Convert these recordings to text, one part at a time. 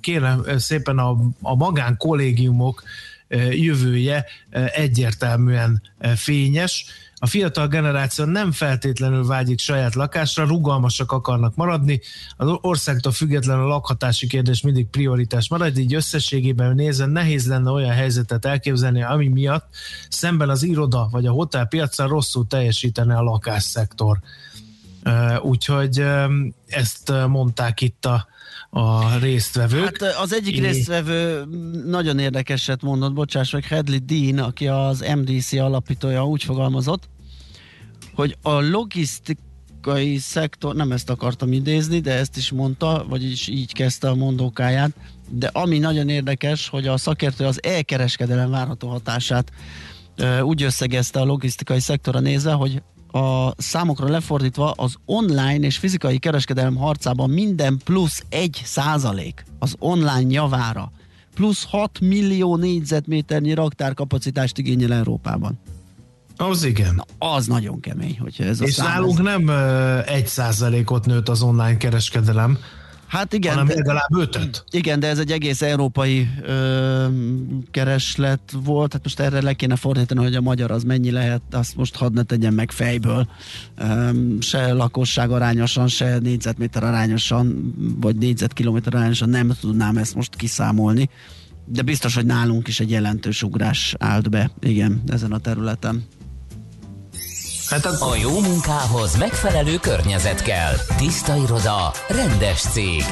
kérem szépen a, a magán kollégiumok jövője egyértelműen fényes a fiatal generáció nem feltétlenül vágyik saját lakásra, rugalmasak akarnak maradni, az országtól függetlenül a lakhatási kérdés mindig prioritás marad, így összességében nézve nehéz lenne olyan helyzetet elképzelni, ami miatt szemben az iroda vagy a hotelpiacon rosszul teljesítene a lakásszektor. Úgyhogy ezt mondták itt a, a résztvevők. Hát az egyik é... résztvevő nagyon érdekeset mondott, bocsáss meg, Hedley Dean, aki az MDC alapítója úgy fogalmazott, hogy a logisztikai szektor, nem ezt akartam idézni, de ezt is mondta, vagyis így kezdte a mondókáját, de ami nagyon érdekes, hogy a szakértő az elkereskedelem várható hatását úgy összegezte a logisztikai szektora nézve, hogy a számokra lefordítva az online és fizikai kereskedelem harcában minden plusz egy százalék az online javára plusz 6 millió négyzetméternyi raktárkapacitást igényel Európában. Az igen. Na, az nagyon kemény, hogyha ez a És nálunk ez... nem egy százalékot nőtt az online kereskedelem, Hát igen. Hanem legalább ötöt. Igen, de ez egy egész európai ö, kereslet volt, hát most erre le kéne fordítani, hogy a magyar az mennyi lehet, azt most hadd ne tegyen meg fejből. Ö, se lakosság arányosan, se négyzetméter arányosan, vagy négyzetkilométer arányosan nem tudnám ezt most kiszámolni. De biztos, hogy nálunk is egy jelentős ugrás állt be, igen, ezen a területen. Hát a... a jó munkához megfelelő környezet kell. Tiszta iroda, rendes cég.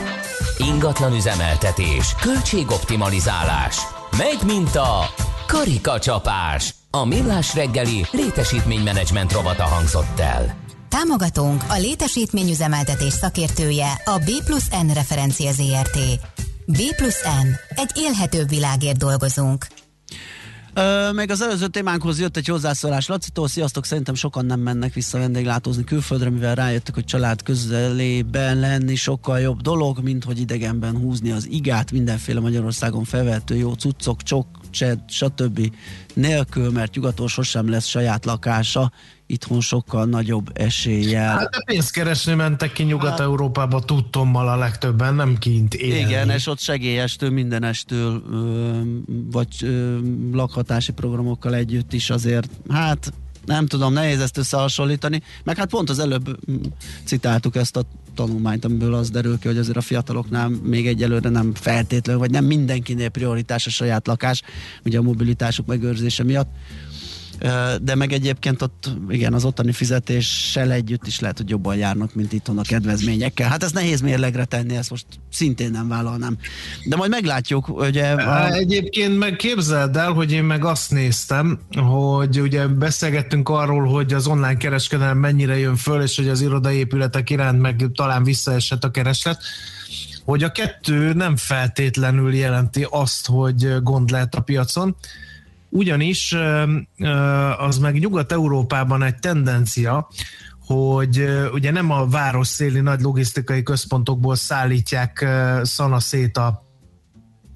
Ingatlan üzemeltetés, költségoptimalizálás. Megy, mint a karikacsapás. A millás reggeli létesítménymenedzsment rovata hangzott el. Támogatónk a létesítményüzemeltetés szakértője a B plusz N referencia ZRT. B plusz N. Egy élhetőbb világért dolgozunk. Ö, meg az előző témánkhoz jött egy hozzászólás Lacitól. Sziasztok, szerintem sokan nem mennek vissza vendéglátózni külföldre, mivel rájöttek, hogy család közelében lenni sokkal jobb dolog, mint hogy idegenben húzni az igát, mindenféle Magyarországon felvehető jó cuccok, csok, csed, stb. nélkül, mert nyugaton sosem lesz saját lakása, itthon sokkal nagyobb eséllyel. Hát de pénzt keresni mentek ki Nyugat-Európába tudtommal a legtöbben, nem kint élni. Igen, és ott segélyestől, mindenestől, vagy lakhatási programokkal együtt is azért, hát nem tudom, nehéz ezt összehasonlítani, meg hát pont az előbb citáltuk ezt a tanulmányt, amiből az derül ki, hogy azért a fiataloknál még egyelőre nem feltétlenül, vagy nem mindenkinél prioritás a saját lakás, ugye a mobilitásuk megőrzése miatt de meg egyébként ott igen, az ottani fizetéssel együtt is lehet, hogy jobban járnak, mint itthon a kedvezményekkel. Hát ez nehéz mérlegre tenni, ezt most szintén nem vállalnám. De majd meglátjuk, ugye... A... Egyébként meg képzeld el, hogy én meg azt néztem, hogy ugye beszélgettünk arról, hogy az online kereskedelem mennyire jön föl, és hogy az irodaépületek iránt meg talán visszaesett a kereslet hogy a kettő nem feltétlenül jelenti azt, hogy gond lehet a piacon, ugyanis az meg Nyugat-Európában egy tendencia, hogy ugye nem a város széli nagy logisztikai központokból szállítják szana szét a,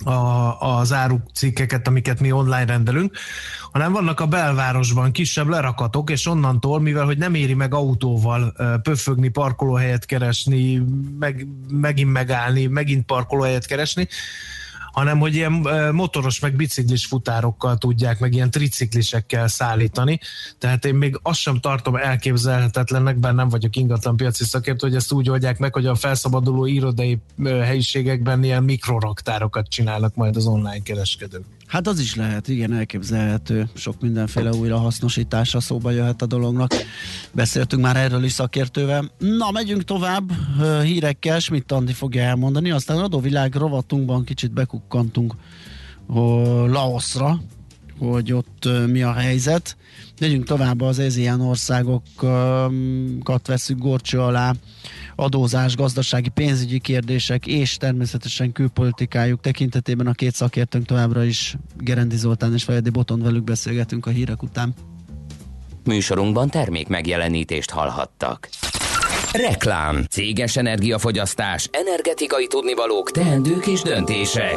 a, az árucikkeket, amiket mi online rendelünk, hanem vannak a belvárosban kisebb lerakatok, és onnantól, mivel hogy nem éri meg autóval pöfögni, parkolóhelyet keresni, meg, megint megállni, megint parkolóhelyet keresni, hanem hogy ilyen motoros meg biciklis futárokkal tudják, meg ilyen triciklisekkel szállítani. Tehát én még azt sem tartom elképzelhetetlennek, bár nem vagyok ingatlan piaci szakértő, hogy ezt úgy oldják meg, hogy a felszabaduló irodai helyiségekben ilyen mikroraktárokat csinálnak majd az online kereskedők. Hát az is lehet, igen, elképzelhető. Sok mindenféle újra hasznosítása szóba jöhet a dolognak. Beszéltünk már erről is szakértővel. Na, megyünk tovább hírekkel, Schmidt Andi fogja elmondani, aztán adóvilág rovatunkban kicsit bekukkantunk Laoszra, hogy ott mi a helyzet. Megyünk tovább az EZIAN országokat veszük gorcső alá adózás, gazdasági, pénzügyi kérdések és természetesen külpolitikájuk tekintetében a két szakértőnk továbbra is Gerendi Zoltán és Fejedi Boton velük beszélgetünk a hírek után. Műsorunkban termék megjelenítést hallhattak. Reklám, céges energiafogyasztás, energetikai tudnivalók, teendők és döntések.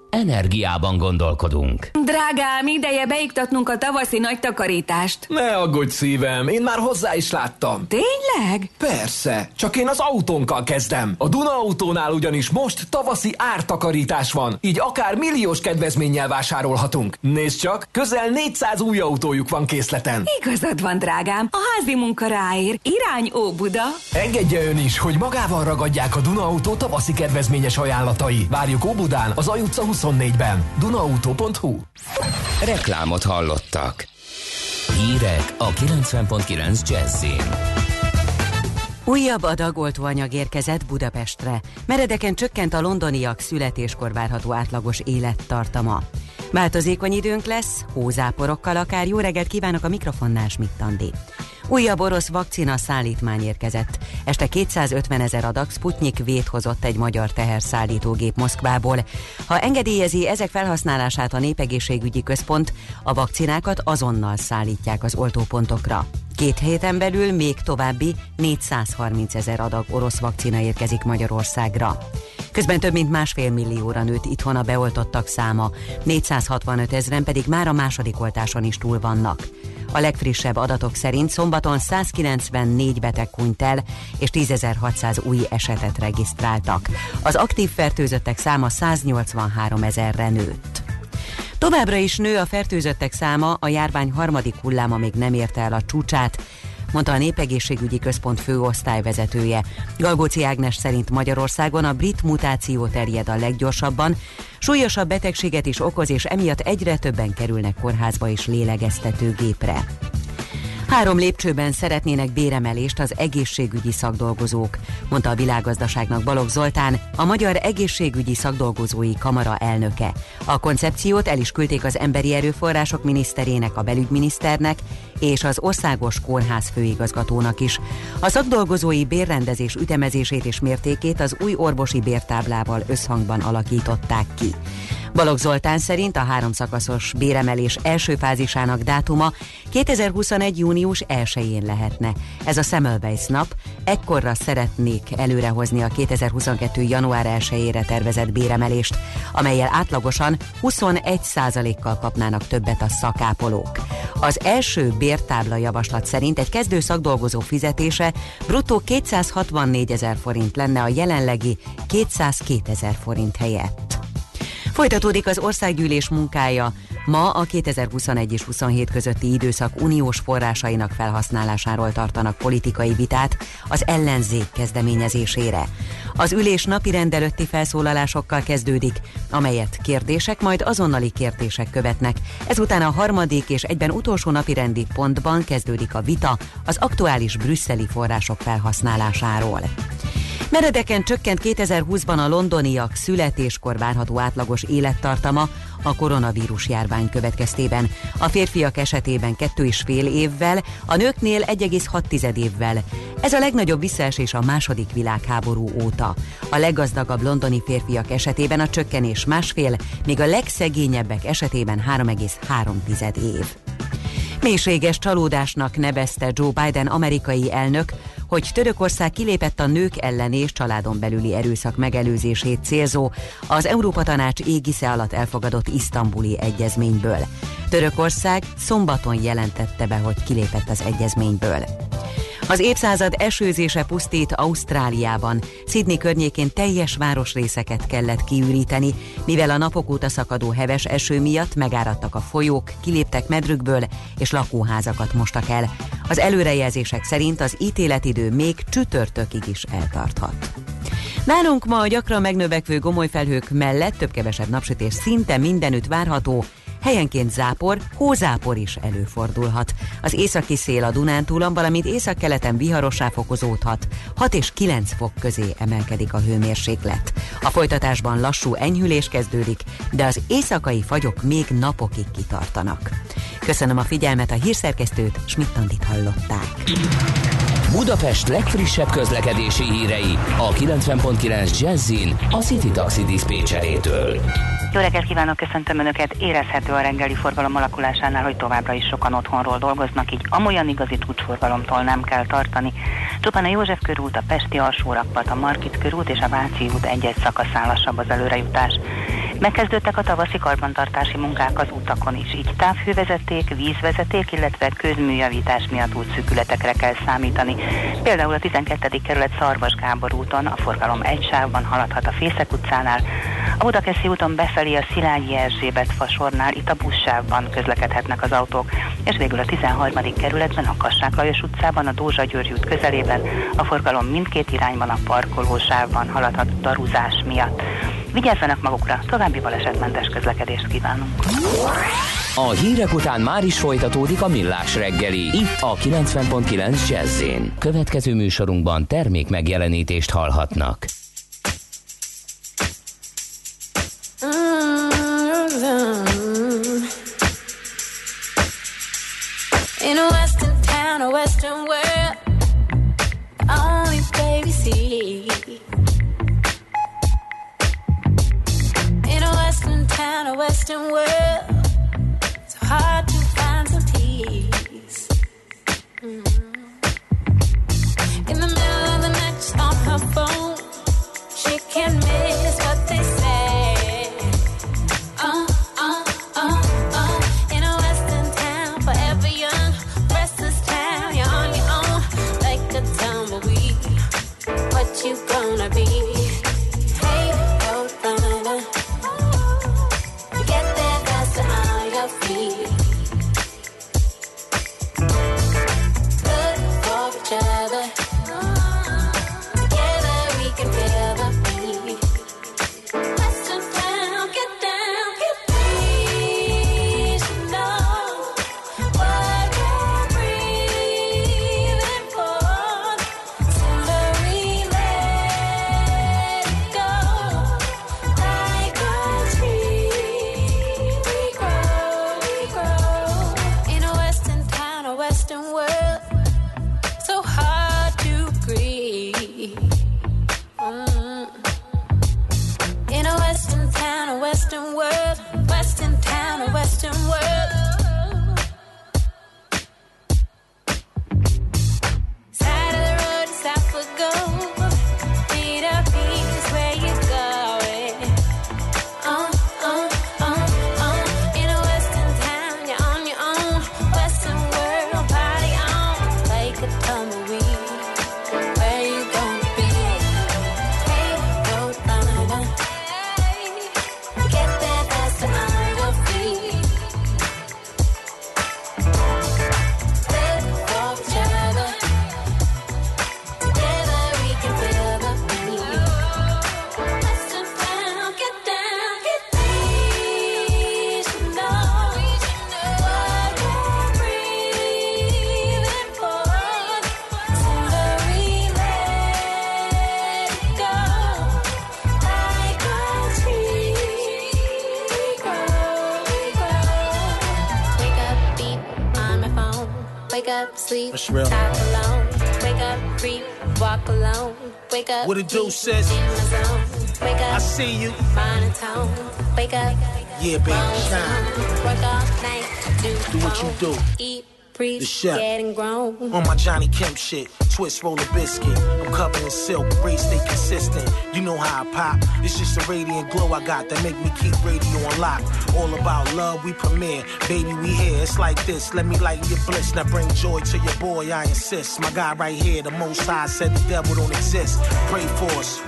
Energiában gondolkodunk. Drágám, ideje beiktatnunk a tavaszi nagy takarítást. Ne aggódj szívem, én már hozzá is láttam. Tényleg? Persze, csak én az autónkkal kezdem. A Duna autónál ugyanis most tavaszi ártakarítás van, így akár milliós kedvezménnyel vásárolhatunk. Nézd csak, közel 400 új autójuk van készleten. Igazad van, drágám, a házi munka ráér. Irány Óbuda. Engedje ön is, hogy magával ragadják a Duna autó tavaszi kedvezményes ajánlatai. Várjuk Óbudán, az Ajutca 24-ben. Dunaauto.hu Reklámot hallottak. Hírek a 90.9 Jazzin. Újabb adag oltóanyag érkezett Budapestre. Meredeken csökkent a londoniak születéskor várható átlagos élettartama. Változékony időnk lesz, hózáporokkal akár jó reggelt kívánok a mikrofonnál Smittandi. Újabb orosz vakcina szállítmány érkezett. Este 250 ezer adag Sputnik vét hozott egy magyar teherszállítógép Moszkvából. Ha engedélyezi ezek felhasználását a Népegészségügyi Központ, a vakcinákat azonnal szállítják az oltópontokra. Két héten belül még további 430 ezer adag orosz vakcina érkezik Magyarországra. Közben több mint másfél millióra nőtt itthon a beoltottak száma, 465 ezeren pedig már a második oltáson is túl vannak. A legfrissebb adatok szerint szombaton 194 beteg hunyt el, és 10.600 új esetet regisztráltak. Az aktív fertőzöttek száma 183 ezerre nőtt. Továbbra is nő a fertőzöttek száma, a járvány harmadik hulláma még nem érte el a csúcsát, mondta a Népegészségügyi Központ főosztályvezetője. Galgóci Ágnes szerint Magyarországon a brit mutáció terjed a leggyorsabban, súlyosabb betegséget is okoz, és emiatt egyre többen kerülnek kórházba és lélegeztetőgépre. Három lépcsőben szeretnének béremelést az egészségügyi szakdolgozók, mondta a világgazdaságnak Balogh Zoltán, a Magyar Egészségügyi Szakdolgozói Kamara elnöke. A koncepciót el is küldték az Emberi Erőforrások miniszterének, a belügyminiszternek és az Országos Kórház főigazgatónak is. A szakdolgozói bérrendezés ütemezését és mértékét az új orvosi bértáblával összhangban alakították ki. Balogh Zoltán szerint a háromszakaszos béremelés első fázisának dátuma 2021. június 1-én lehetne. Ez a Semmelweis nap, ekkorra szeretnék előrehozni a 2022. január 1-ére tervezett béremelést, amelyel átlagosan 21%-kal kapnának többet a szakápolók. Az első bértábla javaslat szerint egy kezdő szakdolgozó fizetése bruttó 264 ezer forint lenne a jelenlegi 202 ezer forint helyett. Folytatódik az országgyűlés munkája. Ma a 2021 és 27 közötti időszak uniós forrásainak felhasználásáról tartanak politikai vitát az ellenzék kezdeményezésére. Az ülés napi rendelőtti felszólalásokkal kezdődik, amelyet kérdések, majd azonnali kérdések követnek. Ezután a harmadik és egyben utolsó napi rendi pontban kezdődik a vita az aktuális brüsszeli források felhasználásáról. Meredeken csökkent 2020-ban a londoniak születéskor várható átlagos élettartama a koronavírus járvány következtében. A férfiak esetében kettő és fél évvel, a nőknél 1,6 évvel. Ez a legnagyobb visszaesés a második világháború óta. A leggazdagabb londoni férfiak esetében a csökkenés másfél, míg a legszegényebbek esetében 3,3 év. Mélységes csalódásnak nevezte Joe Biden amerikai elnök, hogy Törökország kilépett a nők elleni és családon belüli erőszak megelőzését célzó, az Európa Tanács égisze alatt elfogadott isztambuli egyezményből. Törökország szombaton jelentette be, hogy kilépett az egyezményből. Az évszázad esőzése pusztít Ausztráliában. Sydney környékén teljes városrészeket kellett kiüríteni, mivel a napok óta szakadó heves eső miatt megáradtak a folyók, kiléptek medrükből és lakóházakat mostak el. Az előrejelzések szerint az ítéletidő még csütörtökig is eltarthat. Nálunk ma a gyakran megnövekvő gomolyfelhők mellett több-kevesebb napsütés szinte mindenütt várható, helyenként zápor, hózápor is előfordulhat. Az északi szél a Dunántúlon, valamint északkeleten viharossá fokozódhat. 6 és 9 fok közé emelkedik a hőmérséklet. A folytatásban lassú enyhülés kezdődik, de az éjszakai fagyok még napokig kitartanak. Köszönöm a figyelmet, a hírszerkesztőt, Schmidt hallották. Budapest legfrissebb közlekedési hírei a 90.9 Jazzin a City Taxi Dispécsejétől. Jó reggelt kívánok, köszöntöm Önöket. Érezhető a reggeli forgalom alakulásánál, hogy továbbra is sokan otthonról dolgoznak, így amolyan igazi csúcsforgalomtól nem kell tartani. Csupán a József körút, a Pesti alsórakpat, a Markit körút és a Váci út egy-egy szakaszán lassabb az előrejutás. Megkezdődtek a tavaszi karbantartási munkák az utakon is, így távhővezeték, vízvezeték, illetve közműjavítás miatt útszűkületekre kell számítani. Például a 12. kerület Szarvas Gábor úton a forgalom egy sávban haladhat a Fészek utcánál, a Budakeszi úton befelé a Szilágyi Erzsébet fasornál itt a buszsávban közlekedhetnek az autók, és végül a 13. kerületben a Kassák Lajos utcában a Dózsa György út közelében a forgalom mindkét irányban a parkolósávban haladhat daruzás miatt. Vigyázzanak magukra, további balesetmentes közlekedést kívánunk. A hírek után már is folytatódik a millás reggeli, itt a 90.9 jazz Következő műsorunkban termék megjelenítést hallhatnak. up. What a do, sis? Wake up. I see you. Find a tone. Wake up. Yeah, baby. Shine. Work all night. Do, do what you do. Eat breathe, the chef. getting grown. On my Johnny Kemp shit twist, roll a biscuit. I'm covered in silk, race stay consistent. You know how I pop. It's just a radiant glow I got that make me keep radio on lock. All about love, we premiere. Baby, we here. It's like this. Let me lighten your bliss. Now bring joy to your boy, I insist. My guy right here, the most high said the devil don't exist. Pray for us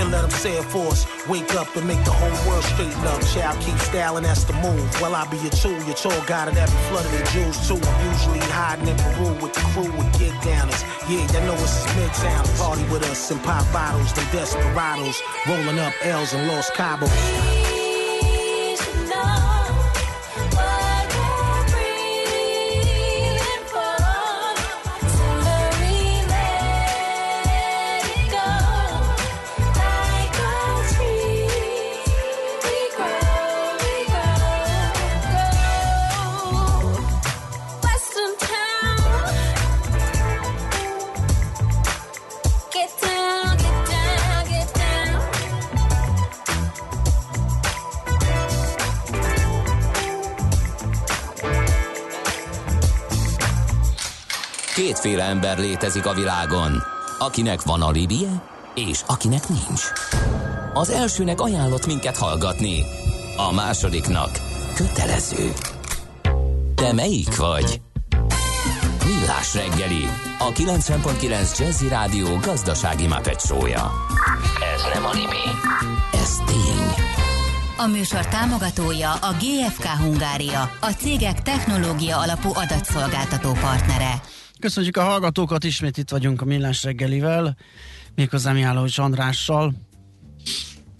and let him say it for us. Wake up and make the whole world straighten up. Child, keep styling, that's the move. Well, I be your tool, your tour guide that be flooded in jewels too. I'm usually hiding in Peru with the crew with get downers. Yeah, y'all know it's midtown. Party with us and pop bottles, them desperados. Rolling up L's and Los Cabos. Kétféle ember létezik a világon, akinek van alibije, és akinek nincs. Az elsőnek ajánlott minket hallgatni, a másodiknak kötelező. Te melyik vagy? Millás reggeli, a 90.9 Jazzy Rádió gazdasági mapetsója. Ez nem animi, ez tény. A műsor támogatója a GFK Hungária, a cégek technológia alapú adatszolgáltató partnere. Köszönjük a hallgatókat, ismét itt vagyunk a Millás reggelivel, méghozzá Mihály Andrással.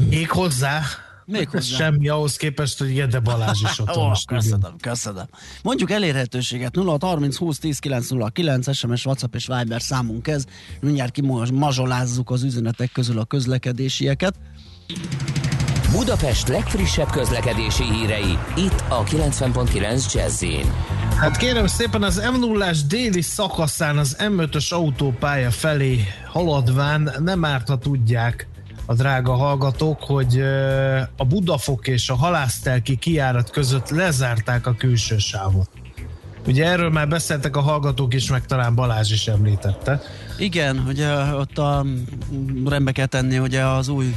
Még hozzá, Még hozzá. Semmi ahhoz képest, hogy Gede Balázs is ott van. köszönöm, köszönöm. Mondjuk elérhetőséget 0 30 20 10 909 SMS, WhatsApp és Viber számunk ez. Mindjárt kimazsolázzuk az üzenetek közül a közlekedésieket. Budapest legfrissebb közlekedési hírei, itt a 90.9 jazz Hát kérem szépen az m 0 déli szakaszán az M5-ös autópálya felé haladván nem árt, ha tudják a drága hallgatók, hogy a Budafok és a Halásztelki kiárat között lezárták a külső sávot. Ugye erről már beszéltek a hallgatók is, meg talán Balázs is említette. Igen, ugye ott a, rendbe kell tenni ugye az új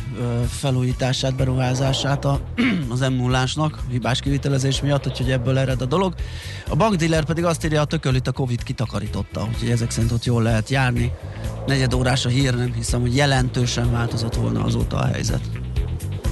felújítását, beruházását a, az m 0 hibás kivitelezés miatt, úgyhogy ebből ered a dolog. A bankdiller pedig azt írja, a tökölit a Covid kitakarította, úgyhogy ezek szerint ott jól lehet járni. Negyed órás a hír, nem hiszem, hogy jelentősen változott volna azóta a helyzet.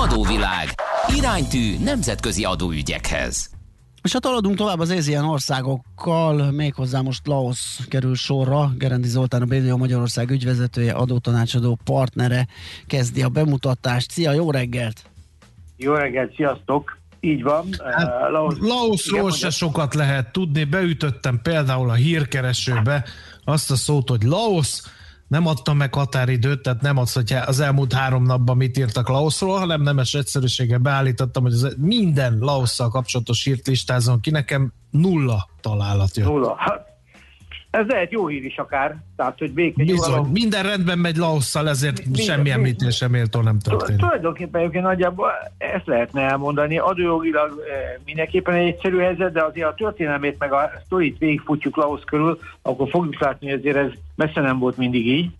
Adóvilág. Iránytű nemzetközi adóügyekhez. És hát haladunk tovább az ASEAN országokkal, méghozzá most Laos kerül sorra. Gerendi Zoltán, a BDO Magyarország ügyvezetője, adótanácsadó partnere kezdi a bemutatást. Szia, jó reggelt! Jó reggelt, sziasztok! Így van. Hát, uh, Laos, Laoszról igen, se hogy- sokat lehet tudni. Beütöttem például a hírkeresőbe azt a szót, hogy Laosz, nem adtam meg határidőt, tehát nem az, hogy az elmúlt három napban mit írtak Laoszról, hanem nemes egyszerűséggel beállítottam, hogy az minden Laosszal kapcsolatos hírt listázom ki, nekem nulla találat jött. Nulla. Hát, ez lehet jó hír is akár, tehát hogy béke Bizony, nyugalom. minden rendben megy Laosszal, ezért Minden- semmi minden- említése méltó nem történik. Tulajdonképpen egyébként nagyjából ezt lehetne elmondani. Adójogilag eh, mindenképpen egy egyszerű helyzet, de azért a történelmét meg a sztorit végigfutjuk Laos körül, akkor fogjuk látni, hogy azért ez messze nem volt mindig így.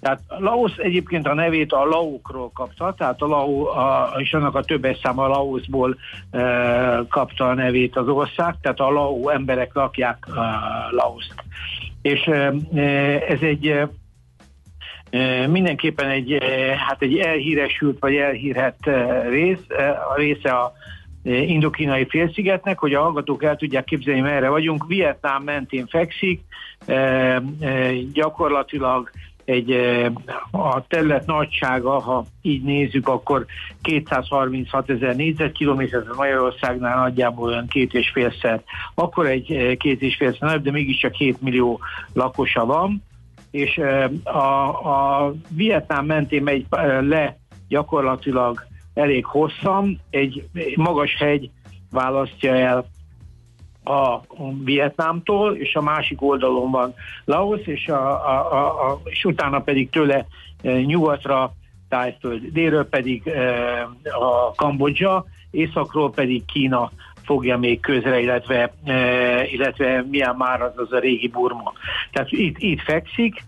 Tehát Laos egyébként a nevét a Laókról kapta, tehát a Lao, a, és annak a többes száma Laosból e, kapta a nevét az ország, tehát a Lao emberek lakják e, Laoszt. És e, ez egy e, E, mindenképpen egy, e, hát egy elhíresült vagy elhírhet e, rész, e, a része a e, indokínai félszigetnek, hogy a hallgatók el tudják képzelni, merre vagyunk. Vietnám mentén fekszik, e, e, gyakorlatilag egy e, a terület nagysága, ha így nézzük, akkor 236 ezer négyzetkilométer, Magyarországnál nagyjából olyan két és félszer, akkor egy e, két és félszer nagyobb, de mégiscsak 7 millió lakosa van és a, a Vietnám mentén megy le gyakorlatilag elég hosszan, egy magas hegy választja el a Vietnámtól, és a másik oldalon van Laos, és, a, a, a, a, és utána pedig tőle e, nyugatra Tájföld, délről pedig e, a Kambodzsa, északról pedig Kína fogja még közre, illetve, e, illetve milyen már az, az a régi Burma. Tehát itt, itt fekszik,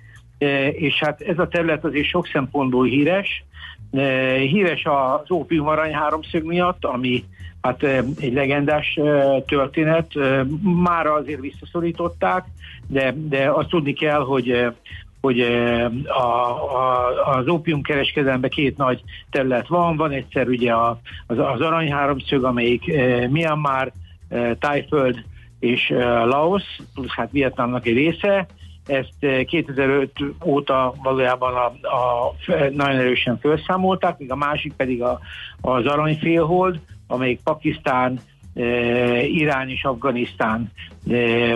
és hát ez a terület azért sok szempontból híres. E, híres az ópium arany háromszög miatt, ami hát e, egy legendás e, történet. Mára azért visszaszorították, de, de azt tudni kell, hogy hogy a, a, az ópiumkereskedelemben két nagy terület van. Van egyszer ugye a, az, az arany háromszög, amelyik Myanmar, e, Tájföld és Laos, plusz hát Vietnámnak egy része. Ezt e, 2005 óta valójában a, a, nagyon erősen felszámolták, míg a másik pedig a, az aranyfélhold, amelyik Pakisztán, Irán és Afganisztán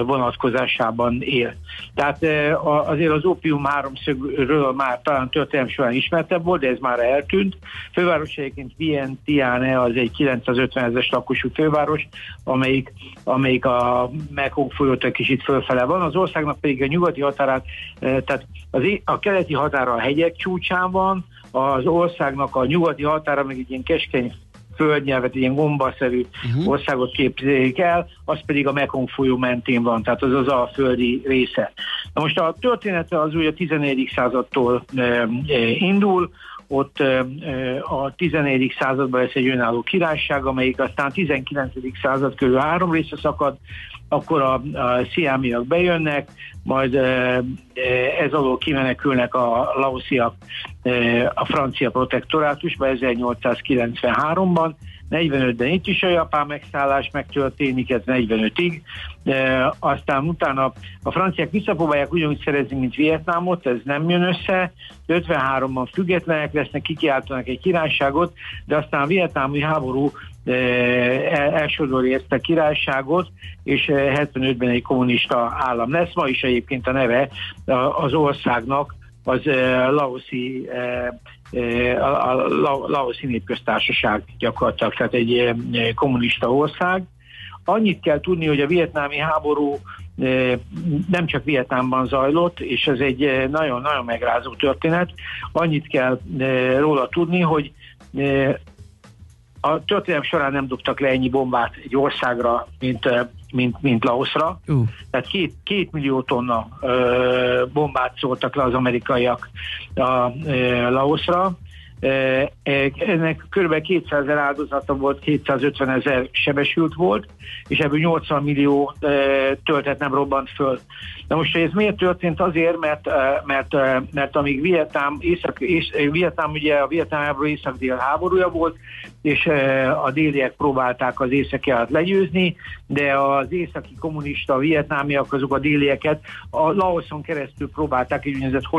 vonatkozásában él. Tehát azért az ópium háromszögről már talán történelem során ismertebb volt, de ez már eltűnt. Főváros egyébként Vientiane az egy 950 ezeres lakosú főváros, amelyik, amelyik a Mekong folyót egy kicsit fölfele van. Az országnak pedig a nyugati határát, tehát az, a keleti határa a hegyek csúcsán van, az országnak a nyugati határa meg egy ilyen keskeny földnyelvet, ilyen gombaszerű uh-huh. országot képzeljék el, az pedig a Mekong folyó mentén van, tehát az az a földi része. Na most a története az ugye a 14. századtól e, e, indul, ott e, a 14. században lesz egy önálló királyság, amelyik aztán 19. század körül három része szakad, akkor a, a sziámiak bejönnek, majd ez alól kimenekülnek a laosziak a francia protektorátusba 1893-ban, 45-ben itt is a japán megszállás megtörténik, ez 45-ig, de aztán utána a franciák visszapróbálják ugyanúgy szerezni, mint Vietnámot, ez nem jön össze, 53-ban függetlenek lesznek, kikiáltanak egy királyságot, de aztán a vietnámi háború elsodorja ezt a királyságot, és 75-ben egy kommunista állam lesz. Ma is egyébként a neve az országnak az Laoszi a Laoszi Népköztársaság gyakorlatilag, tehát egy kommunista ország. Annyit kell tudni, hogy a vietnámi háború nem csak Vietnámban zajlott, és ez egy nagyon-nagyon megrázó történet. Annyit kell róla tudni, hogy a történelem során nem dobtak le ennyi bombát egy országra, mint, mint, mint Laosra. Uh. Tehát két, két millió tonna ö, bombát szóltak le az amerikaiak a ö, Laosra. Ennek kb. 200 ezer áldozata volt, 250 ezer sebesült volt, és ebből 80 millió töltet nem robbant föl. Na most ez miért történt? Azért, mert, mert, mert amíg Vietnám, észak, ész, Vietnám ugye a Vietnám háború észak-dél háborúja volt, és a déliek próbálták az északiát legyőzni, de az északi kommunista vietnámiak azok a délieket a Laoson keresztül próbálták egy úgynevezett Ho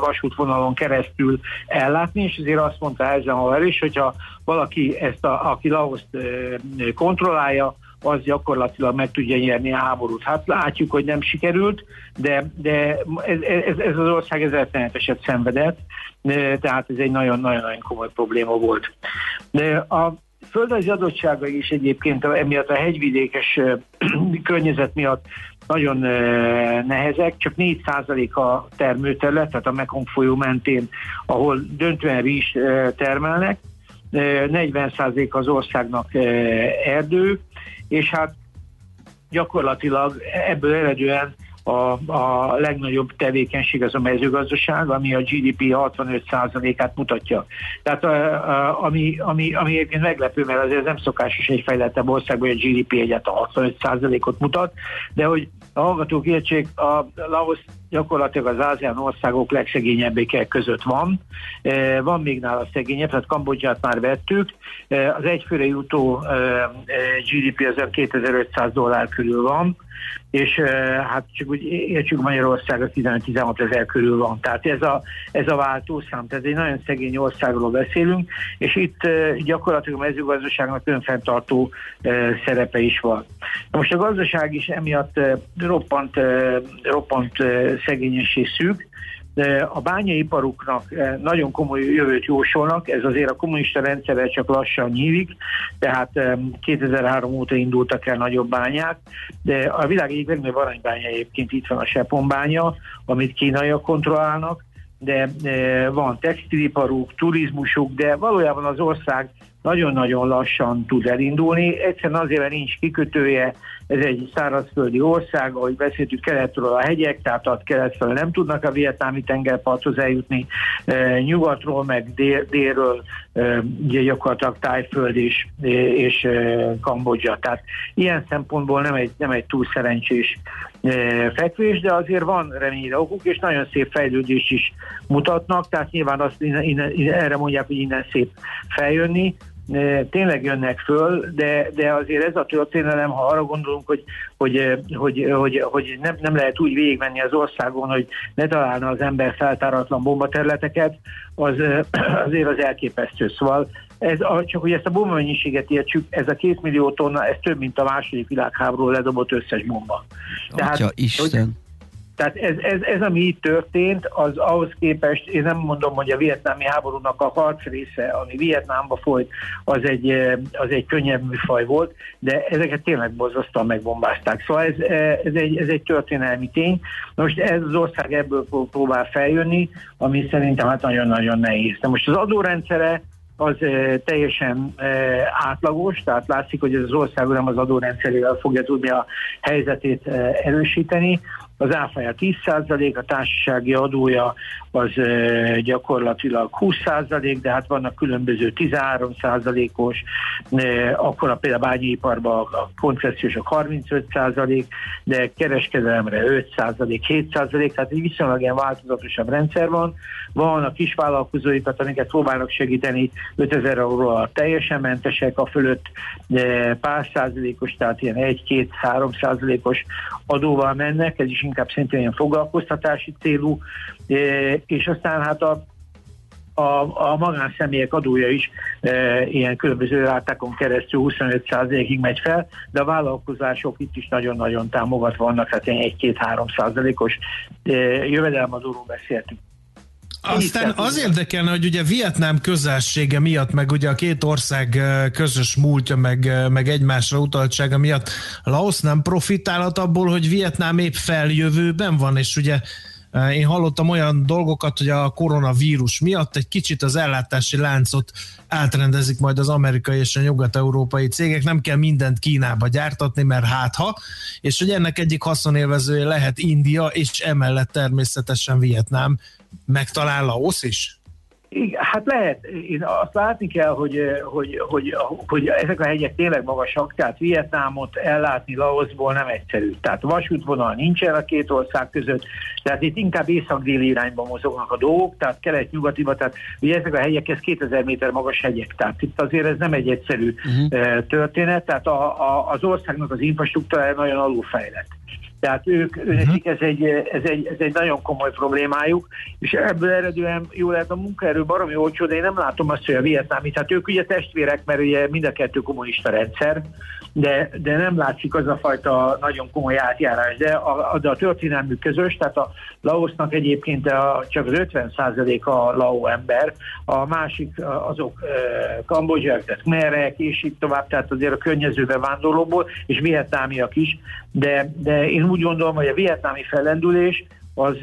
vasútvonalon keresztül ellátni, és azért azt mondta Eisenhower is, hogyha valaki ezt a, aki Laoszt kontrollálja, az gyakorlatilag meg tudja nyerni a háborút. Hát látjuk, hogy nem sikerült, de, de ez, ez, ez az ország ez retteneteset szenvedett, tehát ez egy nagyon-nagyon komoly probléma volt. De a földrajzi adottságai is egyébként emiatt a hegyvidékes környezet miatt nagyon nehezek, csak 4% a termőterület, tehát a Mekong folyó mentén, ahol döntően rizs termelnek, 40% az országnak erdő, és hát gyakorlatilag ebből eredően a, a legnagyobb tevékenység az a mezőgazdaság, ami a GDP 65%-át mutatja. Tehát a, a, ami, ami, ami egyébként meglepő, mert azért nem szokásos egy fejlettebb országban, hogy a GDP egyáltalán 65%-ot mutat, de hogy a hallgatók értsék, a Laos gyakorlatilag az ASEAN országok legszegényebbékek között van. E, van még nála szegényebb, tehát Kambodzsát már vettük. E, az egyfőre jutó GDP az 2500 dollár körül van, és hát csak úgy értsük Magyarország a 15-16 ezer körül van. Tehát ez a, ez a váltószám, tehát egy nagyon szegény országról beszélünk, és itt gyakorlatilag a mezőgazdaságnak önfenntartó szerepe is van. Most a gazdaság is emiatt roppant, roppant szegényes és szűk, a bányaiparuknak nagyon komoly jövőt jósolnak, ez azért a kommunista rendszerrel csak lassan nyílik, tehát 2003 óta indultak el nagyobb bányák, de a világ egyik legnagyobb aranybánya egyébként itt van a Sepon bánya, amit kínaiak kontrollálnak, de van textiliparuk, turizmusuk, de valójában az ország nagyon-nagyon lassan tud elindulni. Egyszerűen azért, mert nincs kikötője, ez egy szárazföldi ország, ahogy beszéltük keletről a hegyek, tehát a keletről nem tudnak a vietnámi tengerparthoz eljutni, e, nyugatról meg dél, délről e, ugye gyakorlatilag Tájföld és, és e, Kambodzsa. Tehát ilyen szempontból nem egy, nem egy túl szerencsés e, fekvés, de azért van reményre okuk, és nagyon szép fejlődés is mutatnak, tehát nyilván azt innen, innen, erre mondják, hogy innen szép feljönni, tényleg jönnek föl, de, de azért ez a történelem, ha arra gondolunk, hogy, hogy, hogy, hogy, hogy nem, nem lehet úgy végigmenni az országon, hogy ne találna az ember feltáratlan bombaterületeket, az azért az elképesztő. Szóval ez csak hogy ezt a bomba mennyiséget értsük, ez a két millió tonna, ez több, mint a második világháború ledobott összes bomba. Atya Isten. Hogy, tehát ez, ez, ez, ami itt történt, az ahhoz képest, én nem mondom, hogy a vietnámi háborúnak a harc része, ami Vietnámba folyt, az egy, az egy könnyebb műfaj volt, de ezeket tényleg borzasztóan megbombázták. Szóval ez, ez, egy, ez egy történelmi tény. Most ez az ország ebből próbál feljönni, ami szerintem hát nagyon-nagyon nehéz. De most az adórendszere az teljesen átlagos, tehát látszik, hogy ez az ország nem az adórendszerével fogja tudni a helyzetét erősíteni az áfája 10%, a társasági adója az gyakorlatilag 20%, de hát vannak különböző 13%-os, akkor a például bányaiparban a koncesziósok 35%, de kereskedelemre 5%, 7%, tehát egy viszonylag ilyen változatosabb rendszer van. Van a kisvállalkozóikat, amiket próbálnak segíteni, 5000 euróval teljesen mentesek, a fölött pár százalékos, tehát ilyen 1-2-3 százalékos adóval mennek, ez is inkább szintén ilyen foglalkoztatási célú, és aztán hát a a, a magánszemélyek adója is e, ilyen különböző rátákon keresztül 25%-ig megy fel, de a vállalkozások itt is nagyon-nagyon támogatva vannak, hát ilyen 1-2-3 százalékos e, jövedelemadóról beszéltünk. Aztán az érdekelne, hogy ugye Vietnám közelsége miatt, meg ugye a két ország közös múltja, meg, meg egymásra utaltsága miatt Laos nem profitálhat abból, hogy Vietnám épp feljövőben van, és ugye én hallottam olyan dolgokat, hogy a koronavírus miatt egy kicsit az ellátási láncot átrendezik majd az amerikai és a nyugat-európai cégek, nem kell mindent Kínába gyártatni, mert hát ha, és hogy ennek egyik haszonélvezője lehet India, és emellett természetesen Vietnám, megtalál Laos is? Igen, hát lehet. Én azt látni kell, hogy, hogy, hogy, hogy ezek a hegyek tényleg magasak, tehát Vietnámot ellátni Laosból nem egyszerű. Tehát vasútvonal nincsen a két ország között, tehát itt inkább észak-déli irányba mozognak a dolgok, tehát kelet-nyugatiba, tehát ugye ezek a hegyek, ez 2000 méter magas hegyek, tehát itt azért ez nem egy egyszerű uh-huh. történet, tehát a, a, az országnak az infrastruktúrája nagyon alulfejlett. Tehát ők, uh-huh. nekik ez egy, ez, egy, ez egy nagyon komoly problémájuk, és ebből eredően jó lehet a munkaerő baromi olcsó, de én nem látom azt, hogy a vietnámi, tehát ők ugye testvérek, mert ugye mind a kettő kommunista rendszer, de, de nem látszik az a fajta nagyon komoly átjárás, de a, de a történelmük közös, tehát a Laosnak egyébként a, csak az 50% a Lao ember, a másik azok e, kambodzsák, tehát merek, és így tovább, tehát azért a környező bevándorlóból, és vietnámiak is, de, de én úgy gondolom, hogy a vietnámi fellendülés az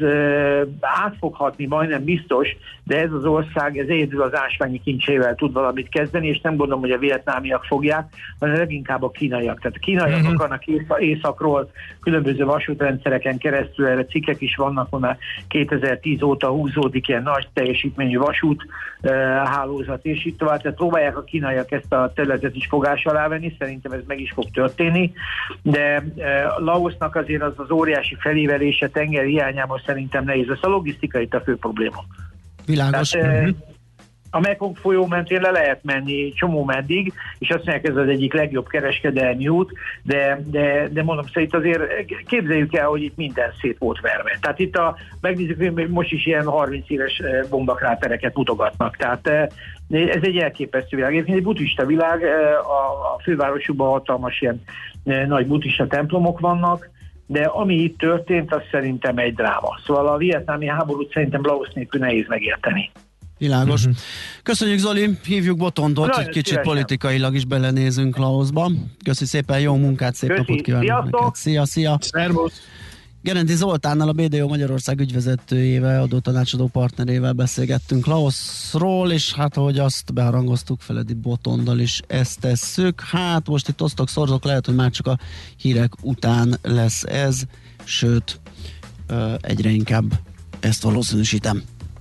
át fog hatni, majdnem biztos, de ez az ország, ez egyedül az ásványi kincsével tud valamit kezdeni, és nem gondolom, hogy a vietnámiak fogják, hanem leginkább a kínaiak. Tehát a kínaiak uh-huh. akarnak északról különböző vasútrendszereken keresztül, erre cikkek is vannak, már 2010 óta húzódik ilyen nagy teljesítményű vasút hálózat, és itt tovább. Tehát próbálják a kínaiak ezt a területet is fogás alá venni, szerintem ez meg is fog történni, de Laosnak azért az az óriási felévelése tengeri hiányában szerintem nehéz. Ez a logisztika itt a fő probléma. Világos. Tehát, uh-huh. A Mekong folyó mentén le lehet menni csomó meddig, és azt mondják, ez az egyik legjobb kereskedelmi út, de, de, de mondom, szerint azért képzeljük el, hogy itt minden szét volt verve. Tehát itt a, megnézzük, hogy most is ilyen 30 éves bombakrátereket mutogatnak. Tehát ez egy elképesztő világ. Egyébként egy buddhista világ, a, a fővárosukban hatalmas ilyen nagy buddhista templomok vannak, de ami itt történt, az szerintem egy dráma. Szóval a vietnámi háborút szerintem Laos nélkül nehéz megérteni. Világos. Uh-huh. Köszönjük Zoli, hívjuk Botondot, hogy kicsit szívesen. politikailag is belenézünk Laosba. Köszi szépen, jó munkát, szép Köszi. napot kívánok Sziasztok. neked. Szia, szia. Szervusz. Gerendi Zoltánnal, a BDO Magyarország ügyvezetőjével, adó tanácsadó partnerével beszélgettünk Laosról, és hát ahogy azt beharangoztuk, Feledi Botondal is ezt tesszük. Hát most itt osztok, szorzok, lehet, hogy már csak a hírek után lesz ez, sőt, egyre inkább ezt valószínűsítem.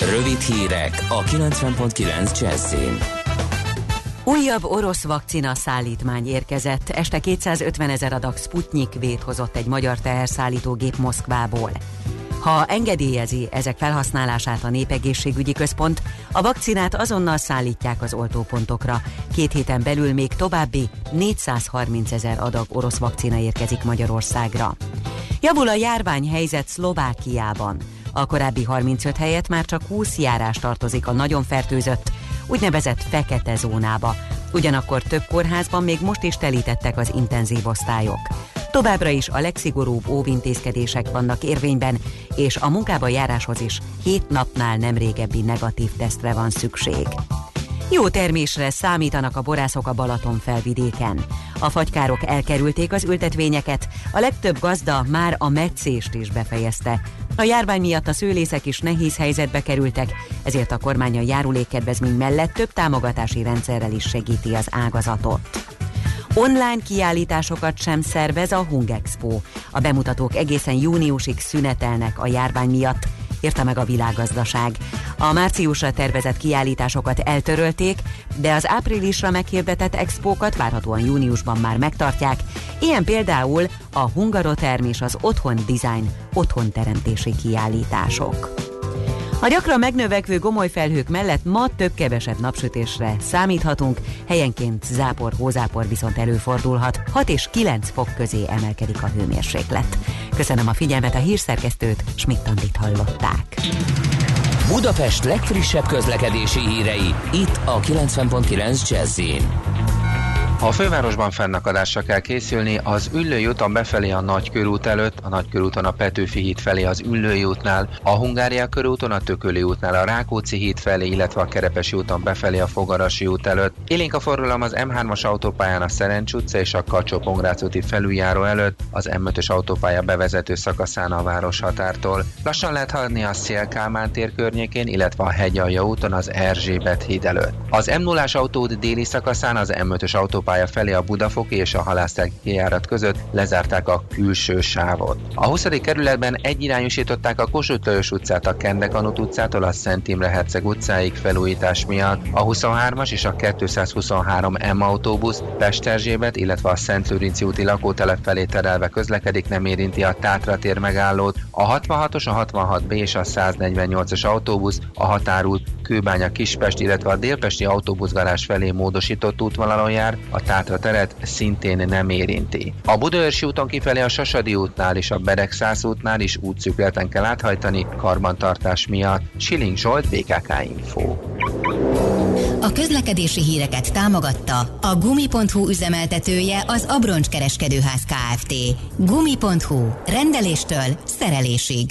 Rövid hírek a 90.9 Jazzin. Újabb orosz vakcina szállítmány érkezett. Este 250 ezer adag Sputnik vét hozott egy magyar teherszállítógép Moszkvából. Ha engedélyezi ezek felhasználását a Népegészségügyi Központ, a vakcinát azonnal szállítják az oltópontokra. Két héten belül még további 430 ezer adag orosz vakcina érkezik Magyarországra. Javul a járványhelyzet Szlovákiában. A korábbi 35 helyet már csak 20 járás tartozik a nagyon fertőzött, úgynevezett fekete zónába. Ugyanakkor több kórházban még most is telítettek az intenzív osztályok. Továbbra is a legszigorúbb óvintézkedések vannak érvényben, és a munkába járáshoz is 7 napnál nem régebbi negatív tesztre van szükség. Jó termésre számítanak a borászok a Balaton felvidéken. A fagykárok elkerülték az ültetvényeket, a legtöbb gazda már a meccést is befejezte. A járvány miatt a szőlészek is nehéz helyzetbe kerültek, ezért a kormány a járulékkedvezmény mellett több támogatási rendszerrel is segíti az ágazatot. Online kiállításokat sem szervez a Hungexpo. A bemutatók egészen júniusig szünetelnek a járvány miatt, írta meg a világgazdaság. A márciusra tervezett kiállításokat eltörölték, de az áprilisra meghirdetett expókat várhatóan júniusban már megtartják, ilyen például a Hungaroterm és az Otthon Design otthonteremtési kiállítások. A gyakran megnövekvő gomoly felhők mellett ma több-kevesebb napsütésre számíthatunk, helyenként zápor, hózápor viszont előfordulhat, 6 és 9 fok közé emelkedik a hőmérséklet. Köszönöm a figyelmet a hírszerkesztőt, Schmidt-Tandit hallották. Budapest legfrissebb közlekedési hírei, itt a 90.9 jazz a fővárosban fennakadásra kell készülni, az Üllői úton befelé a Nagykörút előtt, a Nagykörúton a Petőfi híd felé az Üllői útnál, a Hungária körúton a Tököli útnál a Rákóczi híd felé, illetve a Kerepesi úton befelé a Fogarasi út előtt. Élénk a forgalom az M3-as autópályán a Szerencs utca és a kacsó úti felüljáró előtt, az M5-ös autópálya bevezető szakaszán a város határtól. Lassan lehet haladni a Szélkámán tér környékén, illetve a Hegyalja úton az Erzsébet híd előtt. Az m 0 autód déli szakaszán az M5-ös autópálya autópálya felé a Budafoki és a Halásztági kijárat között lezárták a külső sávot. A 20. kerületben egyirányosították a Kossuth Lajos utcát a Kendekanut utcától a Szent Imre Herceg utcáig felújítás miatt. A 23-as és a 223 M autóbusz Pesterzsébet, illetve a Szent Lőrinci úti lakótelep felé terelve közlekedik, nem érinti a Tátra tér megállót. A 66-os, a 66B és a 148-as autóbusz a határút Kőbánya Kispest, illetve a délpesti autóbuszgarás felé módosított útvonalon jár, a Tátra teret szintén nem érinti. A Budaörsi úton kifelé a Sasadi útnál és a Beregszász útnál is útszükleten kell áthajtani karbantartás miatt. Siling Zsolt, BKK Info. A közlekedési híreket támogatta a Gumi.hu üzemeltetője az Abroncs Kereskedőház Kft. Gumi.hu. Rendeléstől szerelésig.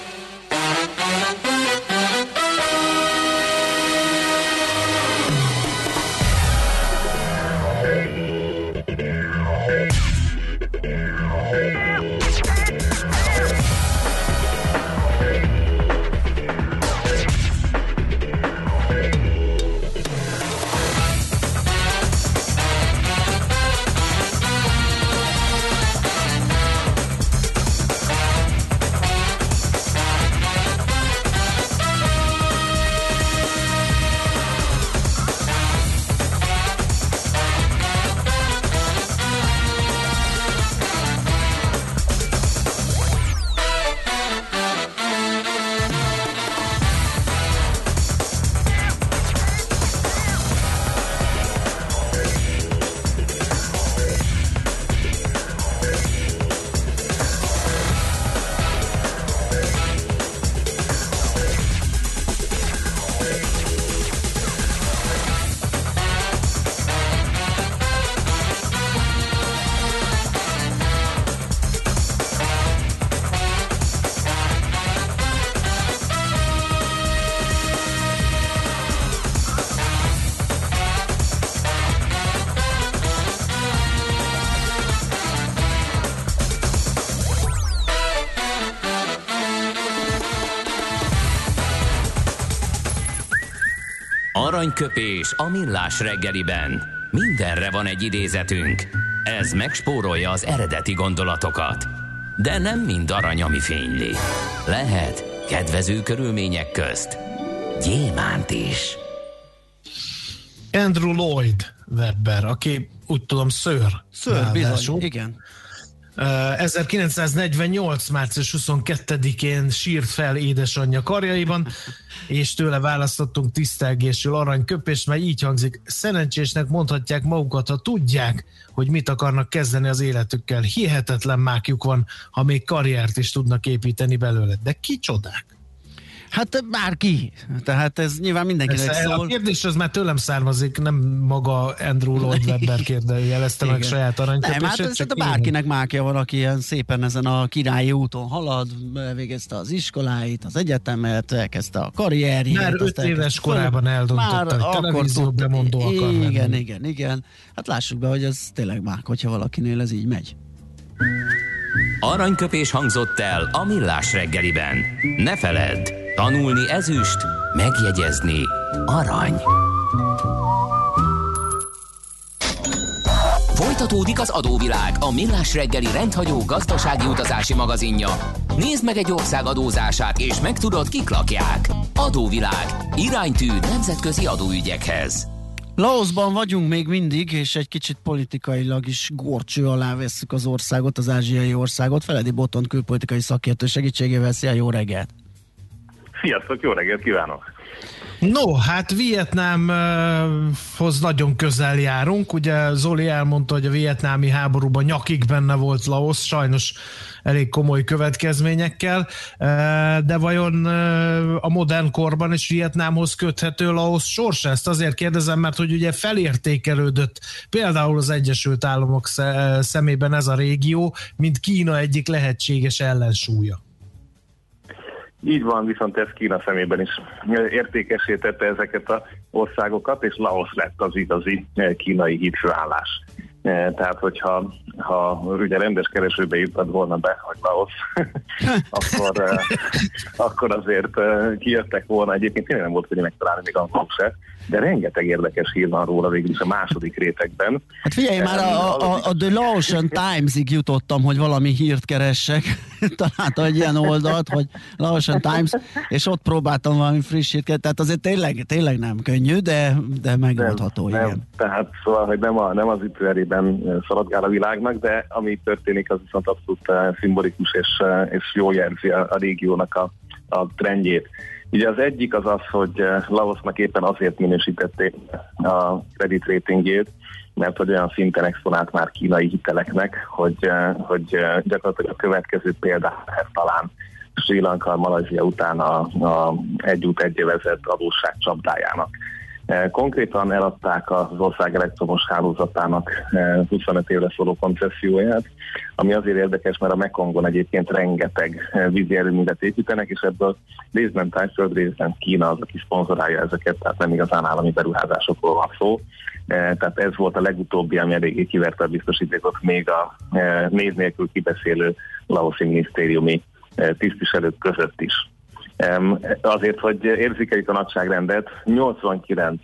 Aranyköpés a millás reggeliben. Mindenre van egy idézetünk. Ez megspórolja az eredeti gondolatokat. De nem mind arany, ami fényli. Lehet kedvező körülmények közt gyémánt is. Andrew Lloyd Webber, aki úgy tudom szőr. Szőr, bizony, igen. 1948. március 22-én sírt fel édesanyja karjaiban, és tőle választottunk tisztelgésül aranyköpést, mert így hangzik, szerencsésnek mondhatják magukat, ha tudják, hogy mit akarnak kezdeni az életükkel. Hihetetlen mákjuk van, ha még karriert is tudnak építeni belőle. De ki csodák? Hát bárki. Tehát ez nyilván mindenkinek ez, szól. A kérdés az már tőlem származik, nem maga Andrew Lloyd Webber kérdőjelezte meg saját aranyköpését. Nem, hát ez a bárkinek mákja van, aki ilyen szépen ezen a királyi úton halad, végezte az iskoláit, az egyetemet, elkezdte a karrierjét. Már öt éves korában eldöntötte, hogy televízió bemondó akar Igen, lenni. igen, igen. Hát lássuk be, hogy ez tényleg mák, hogyha valakinél ez így megy. Aranyköpés hangzott el a millás reggeliben. Ne feledd, Tanulni ezüst, megjegyezni arany. Folytatódik az adóvilág, a millás reggeli rendhagyó gazdasági utazási magazinja. Nézd meg egy ország adózását, és megtudod, kik lakják. Adóvilág. Iránytű nemzetközi adóügyekhez. Laosban vagyunk még mindig, és egy kicsit politikailag is gorcső alá vesszük az országot, az ázsiai országot. Feledi Boton külpolitikai szakértő segítségével. Szia, jó reggelt! Sziasztok, jó reggelt kívánok! No, hát Vietnámhoz nagyon közel járunk. Ugye Zoli elmondta, hogy a vietnámi háborúban nyakig benne volt Laos, sajnos elég komoly következményekkel, de vajon a modern korban is Vietnámhoz köthető Laos sorsa? Ezt azért kérdezem, mert hogy ugye felértékelődött például az Egyesült Államok szemében ez a régió, mint Kína egyik lehetséges ellensúlya. Így van, viszont ez Kína szemében is értékesítette ezeket az országokat, és Laos lett az igazi kínai hídfőállás. Tehát, hogyha ha ugye rendes keresőbe írtad volna be, hogy Laos, akkor, akkor azért kijöttek volna. Egyébként tényleg nem volt hogy megtalálni még angol se, de rengeteg érdekes hír van róla végül is a második rétegben. Hát figyelj, már a, a, a The Laotian Times-ig jutottam, hogy valami hírt keressek. Találtam egy ilyen oldalt, hogy Laotian Times, és ott próbáltam valami friss hírt, tehát azért tényleg, tényleg nem könnyű, de, de megoldható, nem, igen. Nem, tehát szóval, hogy nem, a, nem az ütőerében szaladgál a világnak, de ami történik, az viszont abszolút szimbolikus és, és jó jelzi a, a régiónak a, a trendjét. Ugye az egyik az az, hogy eh, Laosnak éppen azért minősítették a credit ratingjét, mert hogy olyan szinten exponált már kínai hiteleknek, hogy, eh, hogy eh, gyakorlatilag a következő példáhez talán Sri Lanka, Malajzia után a, a egy út egy adósság csapdájának. Konkrétan eladták az ország elektromos hálózatának 25 évre szóló koncesszióját, ami azért érdekes, mert a Mekongon egyébként rengeteg vízi erőművet építenek, és ebből részben tájföld, részben Kína az, aki szponzorálja ezeket, tehát nem igazán állami beruházásokról van szó. Tehát ez volt a legutóbbi, ami eléggé kiverte a biztosítékot még a név nélkül kibeszélő Laoszi minisztériumi tisztviselők között is. Azért, hogy érzékeljük a nagyságrendet, 89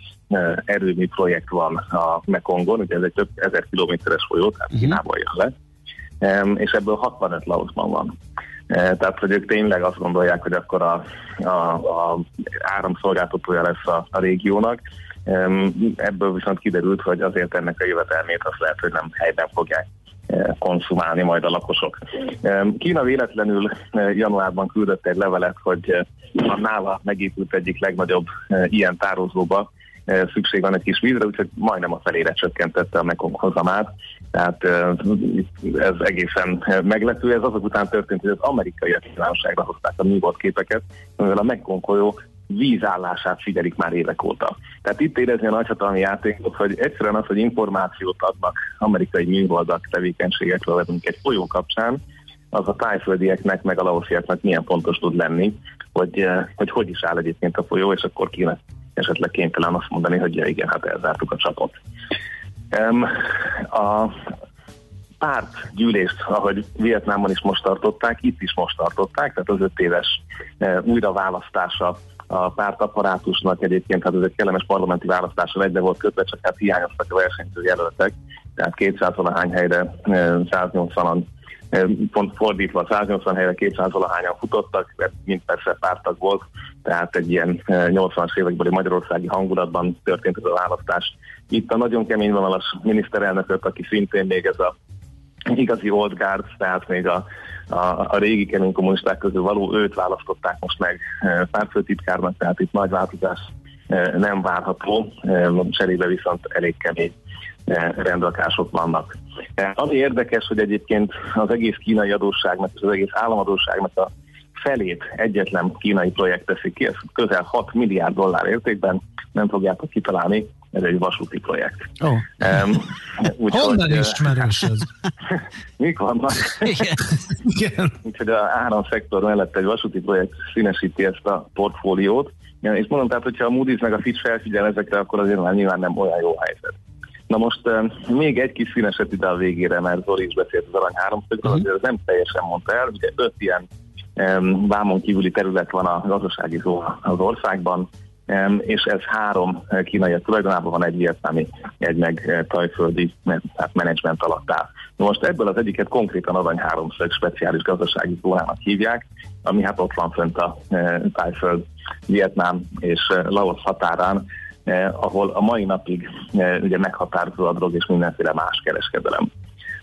erőmű projekt van a Mekongon, ugye ez egy több ezer kilométeres folyó, tehát uh-huh. Kínából jön le, és ebből 65 Laosban van. Tehát, hogy ők tényleg azt gondolják, hogy akkor a, a, a áramszolgáltatója lesz a, a régiónak. Ebből viszont kiderült, hogy azért ennek a jövetelmét azt lehet, hogy nem helyben fogják konszumálni majd a lakosok. Kína véletlenül januárban küldött egy levelet, hogy a nála megépült egyik legnagyobb ilyen tározóba szükség van egy kis vízre, úgyhogy majdnem a felére csökkentette a Mekong hozamát. Tehát ez egészen meglepő. Ez azok után történt, hogy az amerikaiak nyilvánosságra hozták a művolt képeket, mivel a Mekong folyó vízállását figyelik már évek óta. Tehát itt érezni a nagyhatalmi játékot, hogy egyszerűen az, hogy információt adnak amerikai műholdak tevékenységekről velünk egy folyó kapcsán, az a tájföldieknek, meg a laosziaknak milyen fontos tud lenni, hogy, eh, hogy hogy is áll egyébként a folyó, és akkor kéne esetleg kénytelen azt mondani, hogy ja igen, hát elzártuk a csapot. Um, a pártgyűlést, ahogy Vietnámban is most tartották, itt is most tartották, tehát az öt éves uh, újraválasztása a pártaparátusnak egyébként, hát ez egy kellemes parlamenti választással egybe volt kötve, csak hát hiányoztak a versenyző jelöltek, tehát 200 valahány helyre 180-an pont fordítva 180 helyre 200 valahányan futottak, mint persze pártag volt, tehát egy ilyen 80-as évekbeli magyarországi hangulatban történt ez a választás. Itt a nagyon kemény vonalas miniszterelnököt, aki szintén még ez a igazi old guard, tehát még a, a, a régi kemény kommunisták közül való, őt választották most meg pártfőtitkárnak, tehát itt nagy változás nem várható, cserébe viszont elég kemény rendrakások vannak. Ami érdekes, hogy egyébként az egész kínai adósságnak és az egész államadóságnak a felét egyetlen kínai projekt teszik ki, ez közel 6 milliárd dollár értékben, nem fogjátok kitalálni, ez egy vasúti projekt. Oh. Um, úgy, Honnan hogy, ismerős ez? Mik vannak? Igen. Igen. Úgyhogy a áramszektor mellett egy vasúti projekt színesíti ezt a portfóliót, és mondom, tehát, hogyha a Moody's meg a Fitch felfigyel ezekre, akkor azért már nyilván nem olyan jó helyzet. Na most még egy kis színeset ide a végére, mert Zoli is beszélt az arany háromszögről, uh-huh. azért ez nem teljesen mondta el, ugye öt ilyen um, vámon kívüli terület van a gazdasági zóna az országban, um, és ez három kínai tulajdonában van egy vietnámi, egy meg tajföldi tehát menedzsment alatt áll. Most ebből az egyiket konkrétan arany háromszög speciális gazdasági zónának hívják, ami hát ott van fönt a e, tájföld, Vietnám és Laos határán, eh, ahol a mai napig eh, ugye meghatározó a drog és mindenféle más kereskedelem.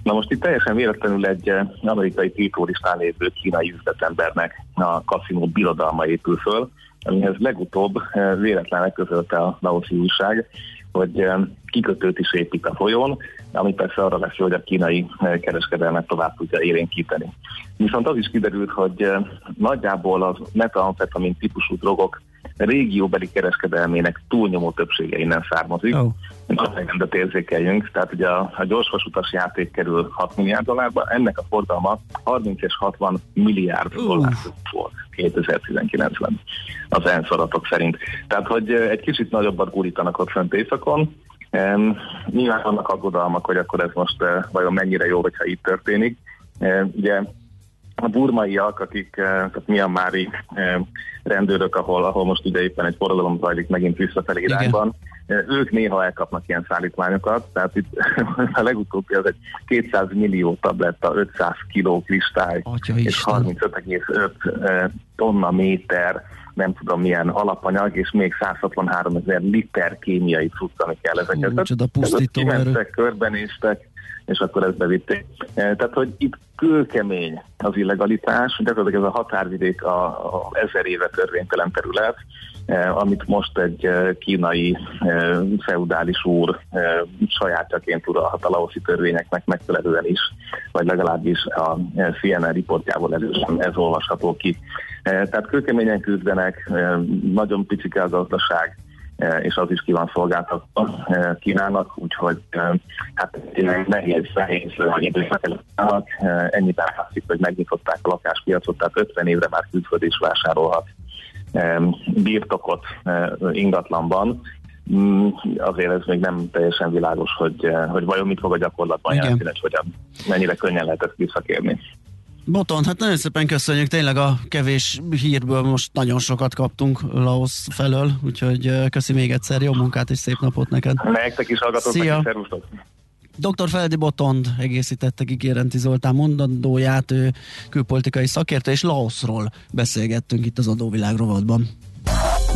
Na most itt teljesen véletlenül egy eh, amerikai tiltóristán lévő kínai üzletembernek a kaszinó birodalma épül föl, amihez legutóbb eh, véletlenül közölte a Laoszi újság, hogy eh, kikötőt is épít a folyón, ami persze arra lesz, hogy a kínai eh, kereskedelmet tovább tudja érénkíteni. Viszont az is kiderült, hogy nagyjából az metamfetamin típusú drogok régióbeli kereskedelmének túlnyomó többsége innen származik. Oh. Nagyrendet érzékeljünk, tehát ugye a, a gyorsvasutas játék kerül 6 milliárd dollárba, ennek a forgalma 30 és 60 milliárd dollár volt 2019-ben az ENSZ adatok szerint. Tehát, hogy egy kicsit nagyobbat gúrítanak ott fönt éjszakon, Um, nyilván vannak aggodalmak, hogy akkor ez most uh, vajon mennyire jó, hogyha itt történik. Uh, ugye a burmaiak, akik, uh, tehát Myanmari uh, rendőrök, ahol, ahol most ugye éppen egy forradalom zajlik megint visszafelé irányban, ők néha elkapnak ilyen szállítmányokat, tehát itt a legutóbbi az egy 200 millió tabletta, 500 kiló kristály, Atya és 35,5 tonna méter nem tudom milyen alapanyag, és még 163 ezer liter kémiai cuccani kell ezeket. Hú, csoda pusztító erő. körbenéztek, és akkor ezt bevitték. Tehát, hogy itt kőkemény az illegalitás, gyakorlatilag ez a határvidék a, a ezer éve törvénytelen terület, amit most egy kínai feudális úr sajátjaként uralhat a laoszi törvényeknek megfelelően is, vagy legalábbis a CNN riportjából elősen ez olvasható ki. Tehát kőkeményen küzdenek, nagyon picike a gazdaság, és az is ki van szolgáltatva Kínának, úgyhogy hát nehéz, nehéz időszak ennyiben látszik, hogy megnyitották a lakáspiacot, tehát 50 évre már külföld is vásárolhat birtokot ingatlanban, mm, azért ez még nem teljesen világos, hogy, hogy vajon mit fog a gyakorlatban jelenteni, hogy hogyan, mennyire könnyen lehet ezt visszakérni. Boton, hát nagyon szépen köszönjük, tényleg a kevés hírből most nagyon sokat kaptunk Laos felől, úgyhogy köszi még egyszer, jó munkát és szép napot neked. Nektek is hallgatok, Szia. Dr. Feledi Botond egészítette Gigérenti Zoltán mondandóját, ő külpolitikai szakértő, és Laosról beszélgettünk itt az adóvilág rovatban.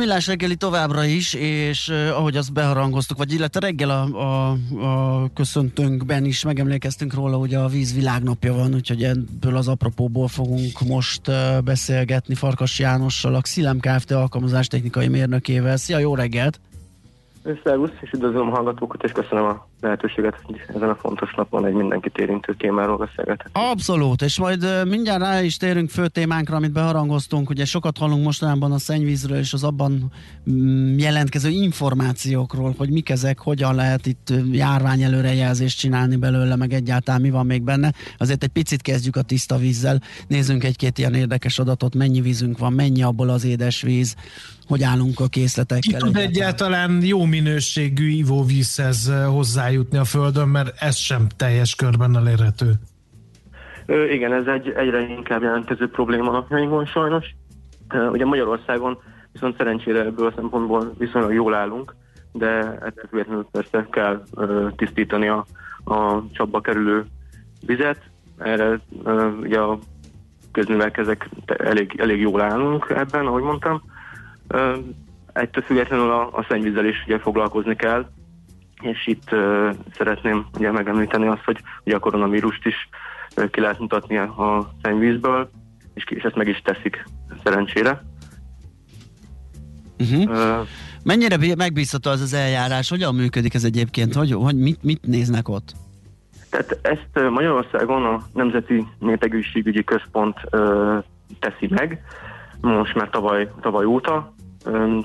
Millás reggeli továbbra is, és uh, ahogy azt beharangoztuk, vagy illetve reggel a, a, a köszöntőnkben is megemlékeztünk róla, hogy a víz világnapja van, úgyhogy ebből az apropóból fogunk most uh, beszélgetni Farkas Jánossal, a Xilem Kft. alkalmazástechnikai mérnökével. Szia, jó reggelt! Szervusz, és üdvözlöm a hallgatókat, és köszönöm a lehetőséget, hogy ezen a fontos napon egy mindenkit érintő témáról beszélgethet. Abszolút, és majd mindjárt rá is térünk fő témánkra, amit beharangoztunk. Ugye sokat hallunk mostanában a szennyvízről és az abban mm, jelentkező információkról, hogy mik ezek, hogyan lehet itt járvány előrejelzést csinálni belőle, meg egyáltalán mi van még benne. Azért egy picit kezdjük a tiszta vízzel, nézzünk egy-két ilyen érdekes adatot, mennyi vízünk van, mennyi abból az édesvíz, hogy állunk a készletekkel. Ki tud egyáltalán jó minőségű ivóvízhez hozzájutni a Földön, mert ez sem teljes körben elérhető. Ö, igen, ez egy egyre inkább jelentkező probléma napjainkban sajnos. Ö, ugye Magyarországon viszont szerencsére ebből a szempontból viszonylag jól állunk, de ettől függetlenül persze kell ö, tisztítani a, a csapba kerülő vizet. Erre ö, ugye a közművelkezek elég, elég jól állunk ebben, ahogy mondtam. Ettől függetlenül a, a szennyvízzel is ugye foglalkozni kell, és itt uh, szeretném ugye megemlíteni azt, hogy ugye a koronavírust is uh, ki lehet mutatni a szennyvízből, és, és ezt meg is teszik szerencsére. Uh-huh. Uh, Mennyire megbízható az az eljárás? Hogyan működik ez egyébként? Hogy, hogy mit, mit néznek ott? Tehát ezt Magyarországon a Nemzeti Népegészségügyi Központ uh, teszi meg, most már tavaly, tavaly óta,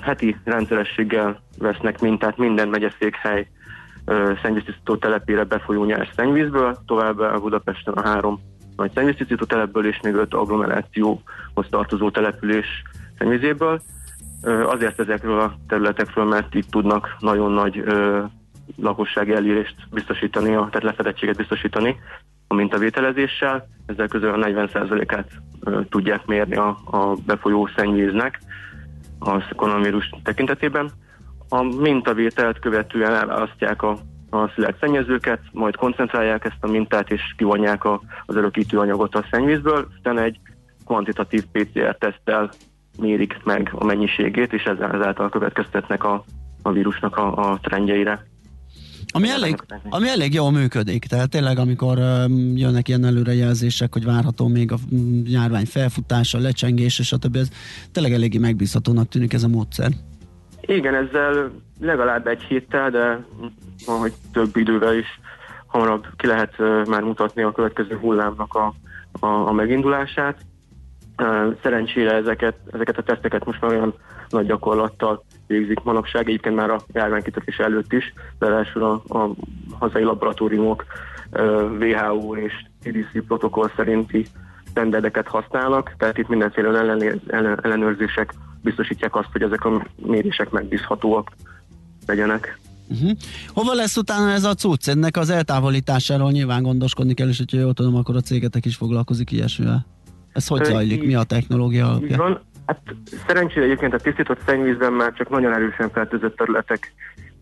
heti rendszerességgel vesznek mintát minden megyeszékhely szennyvíztisztító telepére befolyó nyers szennyvízből, továbbá a Budapesten a három nagy szennyvíztisztító telepből és még öt agglomerációhoz tartozó település szennyvízéből. Azért ezekről a területekről, mert itt tudnak nagyon nagy lakossági elérést biztosítani, tehát lefedettséget biztosítani a mintavételezéssel. Ezzel közül a 40%-át tudják mérni a, a befolyó szennyvíznek a koronavírus tekintetében. A mintavételt követően elválasztják a, a szilárd szennyezőket, majd koncentrálják ezt a mintát, és kivonják a, az örökítő anyagot a szennyvízből, aztán egy kvantitatív PCR-teszttel mérik meg a mennyiségét, és ezzel ezáltal következtetnek a, a vírusnak a, a trendjeire. Ami elég, ami elég jól működik, tehát tényleg amikor jönnek ilyen előrejelzések, hogy várható még a járvány felfutása, lecsengés, és többi, ez tényleg eléggé megbízhatónak tűnik ez a módszer. Igen, ezzel legalább egy héttel, de ahogy több idővel is hamarabb ki lehet már mutatni a következő hullámnak a, a, a megindulását. Szerencsére ezeket, ezeket a teszteket most már olyan nagy gyakorlattal végzik manapság, egyébként már a járványkitötés előtt is, de első a, a hazai laboratóriumok WHO és CDC protokoll szerinti standardeket használnak, tehát itt mindenféle ellenőrzések biztosítják azt, hogy ezek a mérések megbízhatóak legyenek. Uh-huh. Hova lesz utána ez a cucc? Ennek az eltávolításáról nyilván gondoskodni kell, és hogyha jól tudom, akkor a cégetek is foglalkozik ilyesmivel. Ez hogy zajlik? Mi a technológia alapja? Van. Hát szerencsére egyébként a tisztított szennyvízben már csak nagyon erősen fertőzött területek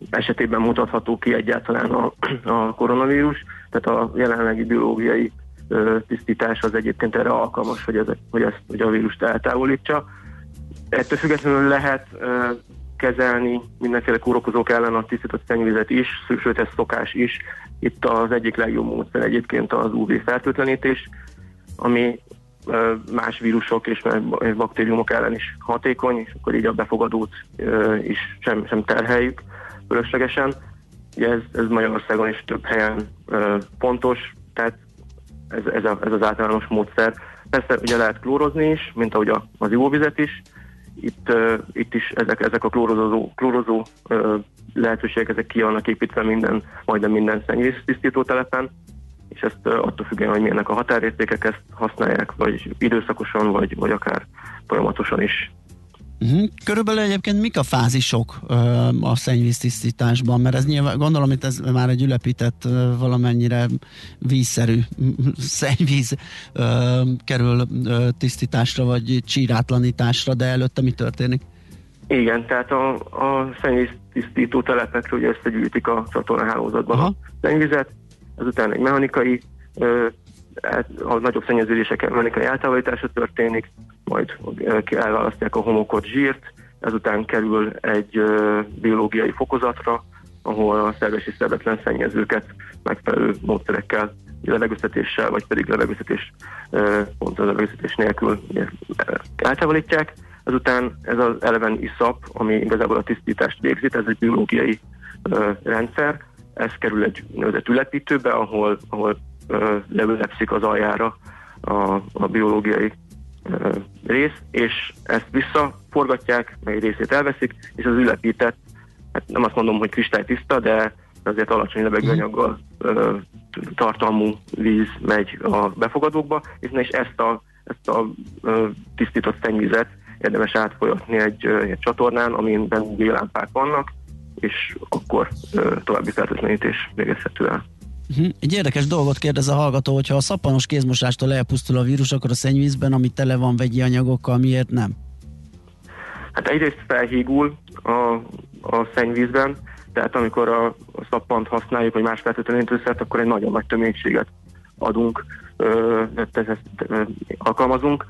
esetében mutatható ki egyáltalán a, a koronavírus, tehát a jelenlegi biológiai ö, tisztítás az egyébként erre alkalmas, hogy, ezek, hogy, ezt, hogy a vírust eltávolítsa. Ettől függetlenül lehet kezelni mindenféle kórokozók ellen a tisztított szennyvizet is, sőt ez szokás is. Itt az egyik legjobb módszer egyébként az UV fertőtlenítés, ami más vírusok és baktériumok ellen is hatékony, és akkor így a befogadót is sem, sem terheljük fölöslegesen. Ugye ez, ez Magyarországon is több helyen pontos, tehát ez, ez, a, ez az általános módszer. Persze ugye lehet klórozni is, mint ahogy az ivóvizet is. Itt, itt is ezek, ezek a klórozó, klórozó lehetőségek ezek ki vannak építve minden, majdnem minden szennyvíz tisztító telepen és ezt attól függően, hogy milyenek a határértékek, ezt használják, vagy időszakosan, vagy, vagy akár folyamatosan is. Uh-huh. Körülbelül egyébként mik a fázisok uh, a szennyvíztisztításban? Mert ez nyilván, gondolom, hogy ez már egy ülepített, uh, valamennyire vízszerű szennyvíz uh, kerül uh, tisztításra, vagy csírátlanításra, de előtte mi történik? Igen, tehát a, a szennyvíztisztító telepekről ugye összegyűjtik a csatornahálózatban Aha. a szennyvizet, ezután egy mechanikai, a nagyobb szennyeződések mechanikai eltávolítása történik, majd elválasztják a homokot, zsírt, ezután kerül egy ö, biológiai fokozatra, ahol a szerves és szervetlen szennyezőket megfelelő módszerekkel, levegőztetéssel, vagy pedig levegőztetés, pont a levegőztetés nélkül eltávolítják. Azután ez az eleven iszap, ami igazából a tisztítást végzi, ez egy biológiai rendszer, ez kerül egy nevezett ülepítőbe, ahol, ahol leülepszik az aljára a, a biológiai rész, és ezt visszaforgatják, meg egy részét elveszik, és az ülepített, hát nem azt mondom, hogy kristálytiszta, de azért alacsony levegőanyaggal tartalmú víz megy a befogadókba, és, ezt a, ezt a ö, tisztított szennyvizet érdemes átfolyatni egy, egy csatornán, amin lámpák vannak, és akkor ö, további fertőtlenítés végezhető el. Uh-huh. Egy érdekes dolgot kérdez a hallgató, hogyha a szappanos kézmosástól elpusztul a vírus, akkor a szennyvízben, ami tele van vegyi anyagokkal, miért nem? Hát egyrészt felhígul a, a szennyvízben, tehát amikor a, a szappant használjuk, vagy más fertőtlenítőszert, akkor egy nagyon nagy töménységet adunk, ö, ezt, ezt, alkalmazunk.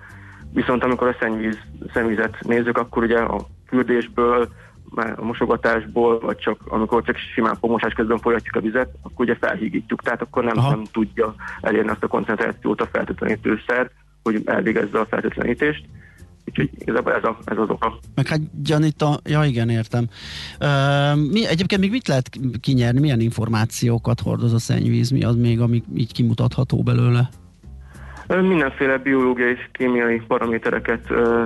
Viszont amikor a szennyvíz, szennyvizet nézzük, akkor ugye a fürdésből, a mosogatásból, vagy csak amikor csak simán fogmosás közben folyatjuk a vizet, akkor ugye felhígítjuk, tehát akkor nem, nem tudja elérni azt a koncentrációt a fertőtlenítőszer, hogy elvégezze a fertőtlenítést. Úgyhogy igazából ez, a, ez az oka. Meg hát gyanita, ja igen, értem. Uh, mi, egyébként még mit lehet kinyerni, milyen információkat hordoz a szennyvíz, mi az még, ami így kimutatható belőle? Mindenféle biológiai és kémiai paramétereket uh,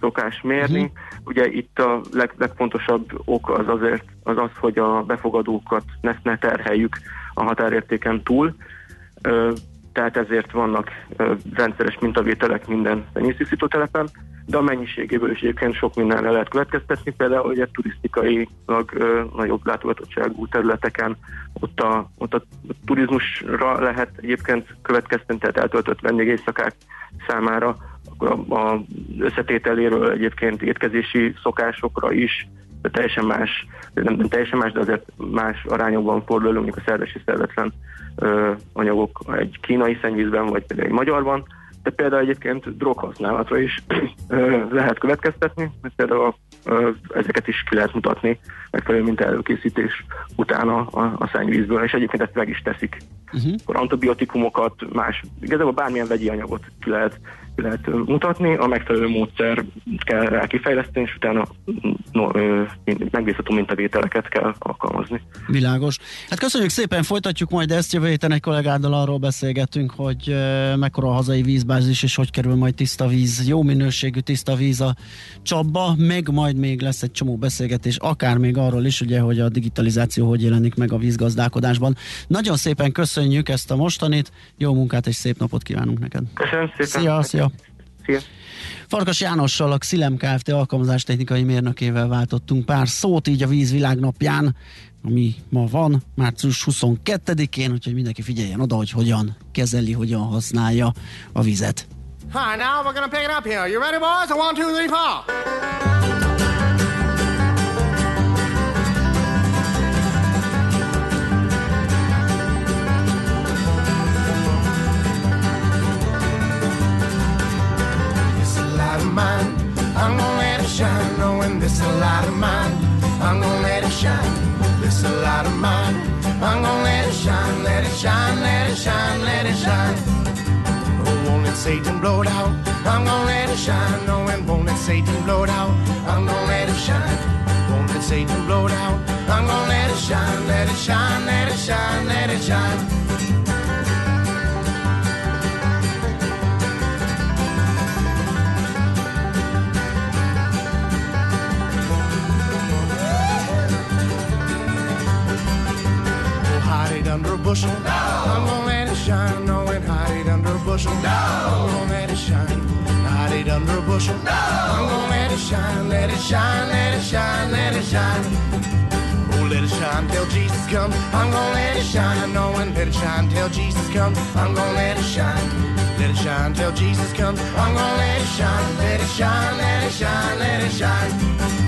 szokás mérni. Uh-huh. Ugye itt a leg, legfontosabb ok az azért az az, hogy a befogadókat ne, ne terheljük a határértéken túl. Tehát ezért vannak uh, rendszeres mintavételek minden szennyvíztisztító telepen de a mennyiségéből is egyébként sok mindenre lehet következtetni, például hogy egy turisztikailag ö, nagyobb látogatottságú területeken ott a, ott a turizmusra lehet egyébként következtetni, tehát eltöltött vendégészakák számára, akkor a, a összetételéről egyébként étkezési szokásokra is de teljesen más, nem, nem teljesen más, de azért más arányokban fordul mondjuk a szerves és szervetlen anyagok egy kínai szennyvízben, vagy például egy magyarban, de például egyébként droghasználatra is lehet következtetni, mert például ezeket is ki lehet mutatni megfelelő mint előkészítés utána a, a szennyvízből, és egyébként ezt meg is teszik. Uh-huh. Akkor antibiotikumokat, más, igazából bármilyen vegyi anyagot ki lehet lehet mutatni, a megfelelő módszer kell rá kifejleszteni, és utána no, megbízható mintavételeket kell alkalmazni. Világos. Hát köszönjük szépen, folytatjuk majd ezt jövő héten egy kollégáddal arról beszélgetünk, hogy mekkora a hazai vízbázis, és hogy kerül majd tiszta víz, jó minőségű tiszta víz a csapba, meg majd még lesz egy csomó beszélgetés, akár még arról is, ugye, hogy a digitalizáció hogy jelenik meg a vízgazdálkodásban. Nagyon szépen köszönjük ezt a mostanit, jó munkát és szép napot kívánunk neked. Köszönöm szépen. Szia, szia. Szia. Farkas Jánossal, a Xilem Kft. alkalmazástechnikai mérnökével váltottunk pár szót így a vízvilágnapján, ami ma van, március 22-én, úgyhogy mindenki figyeljen oda, hogy hogyan kezeli, hogyan használja a vizet. Hi, now we're gonna pick it up here. You ready, boys? One, two, three, four. Shine, let it under a bushel. No. I'm gonna let it shine, knowing hide it under a bushel. No. I'm gonna let it shine, hide it under a bushel. No. I'm gonna let it shine, let it shine, let it shine, let it shine. Shine till Jesus comes. I'm gonna let it shine, knowing let it shine till Jesus comes. I'm gonna let it shine. Let it shine till Jesus comes. I'm gonna let it shine, let it shine, let it shine, let it shine.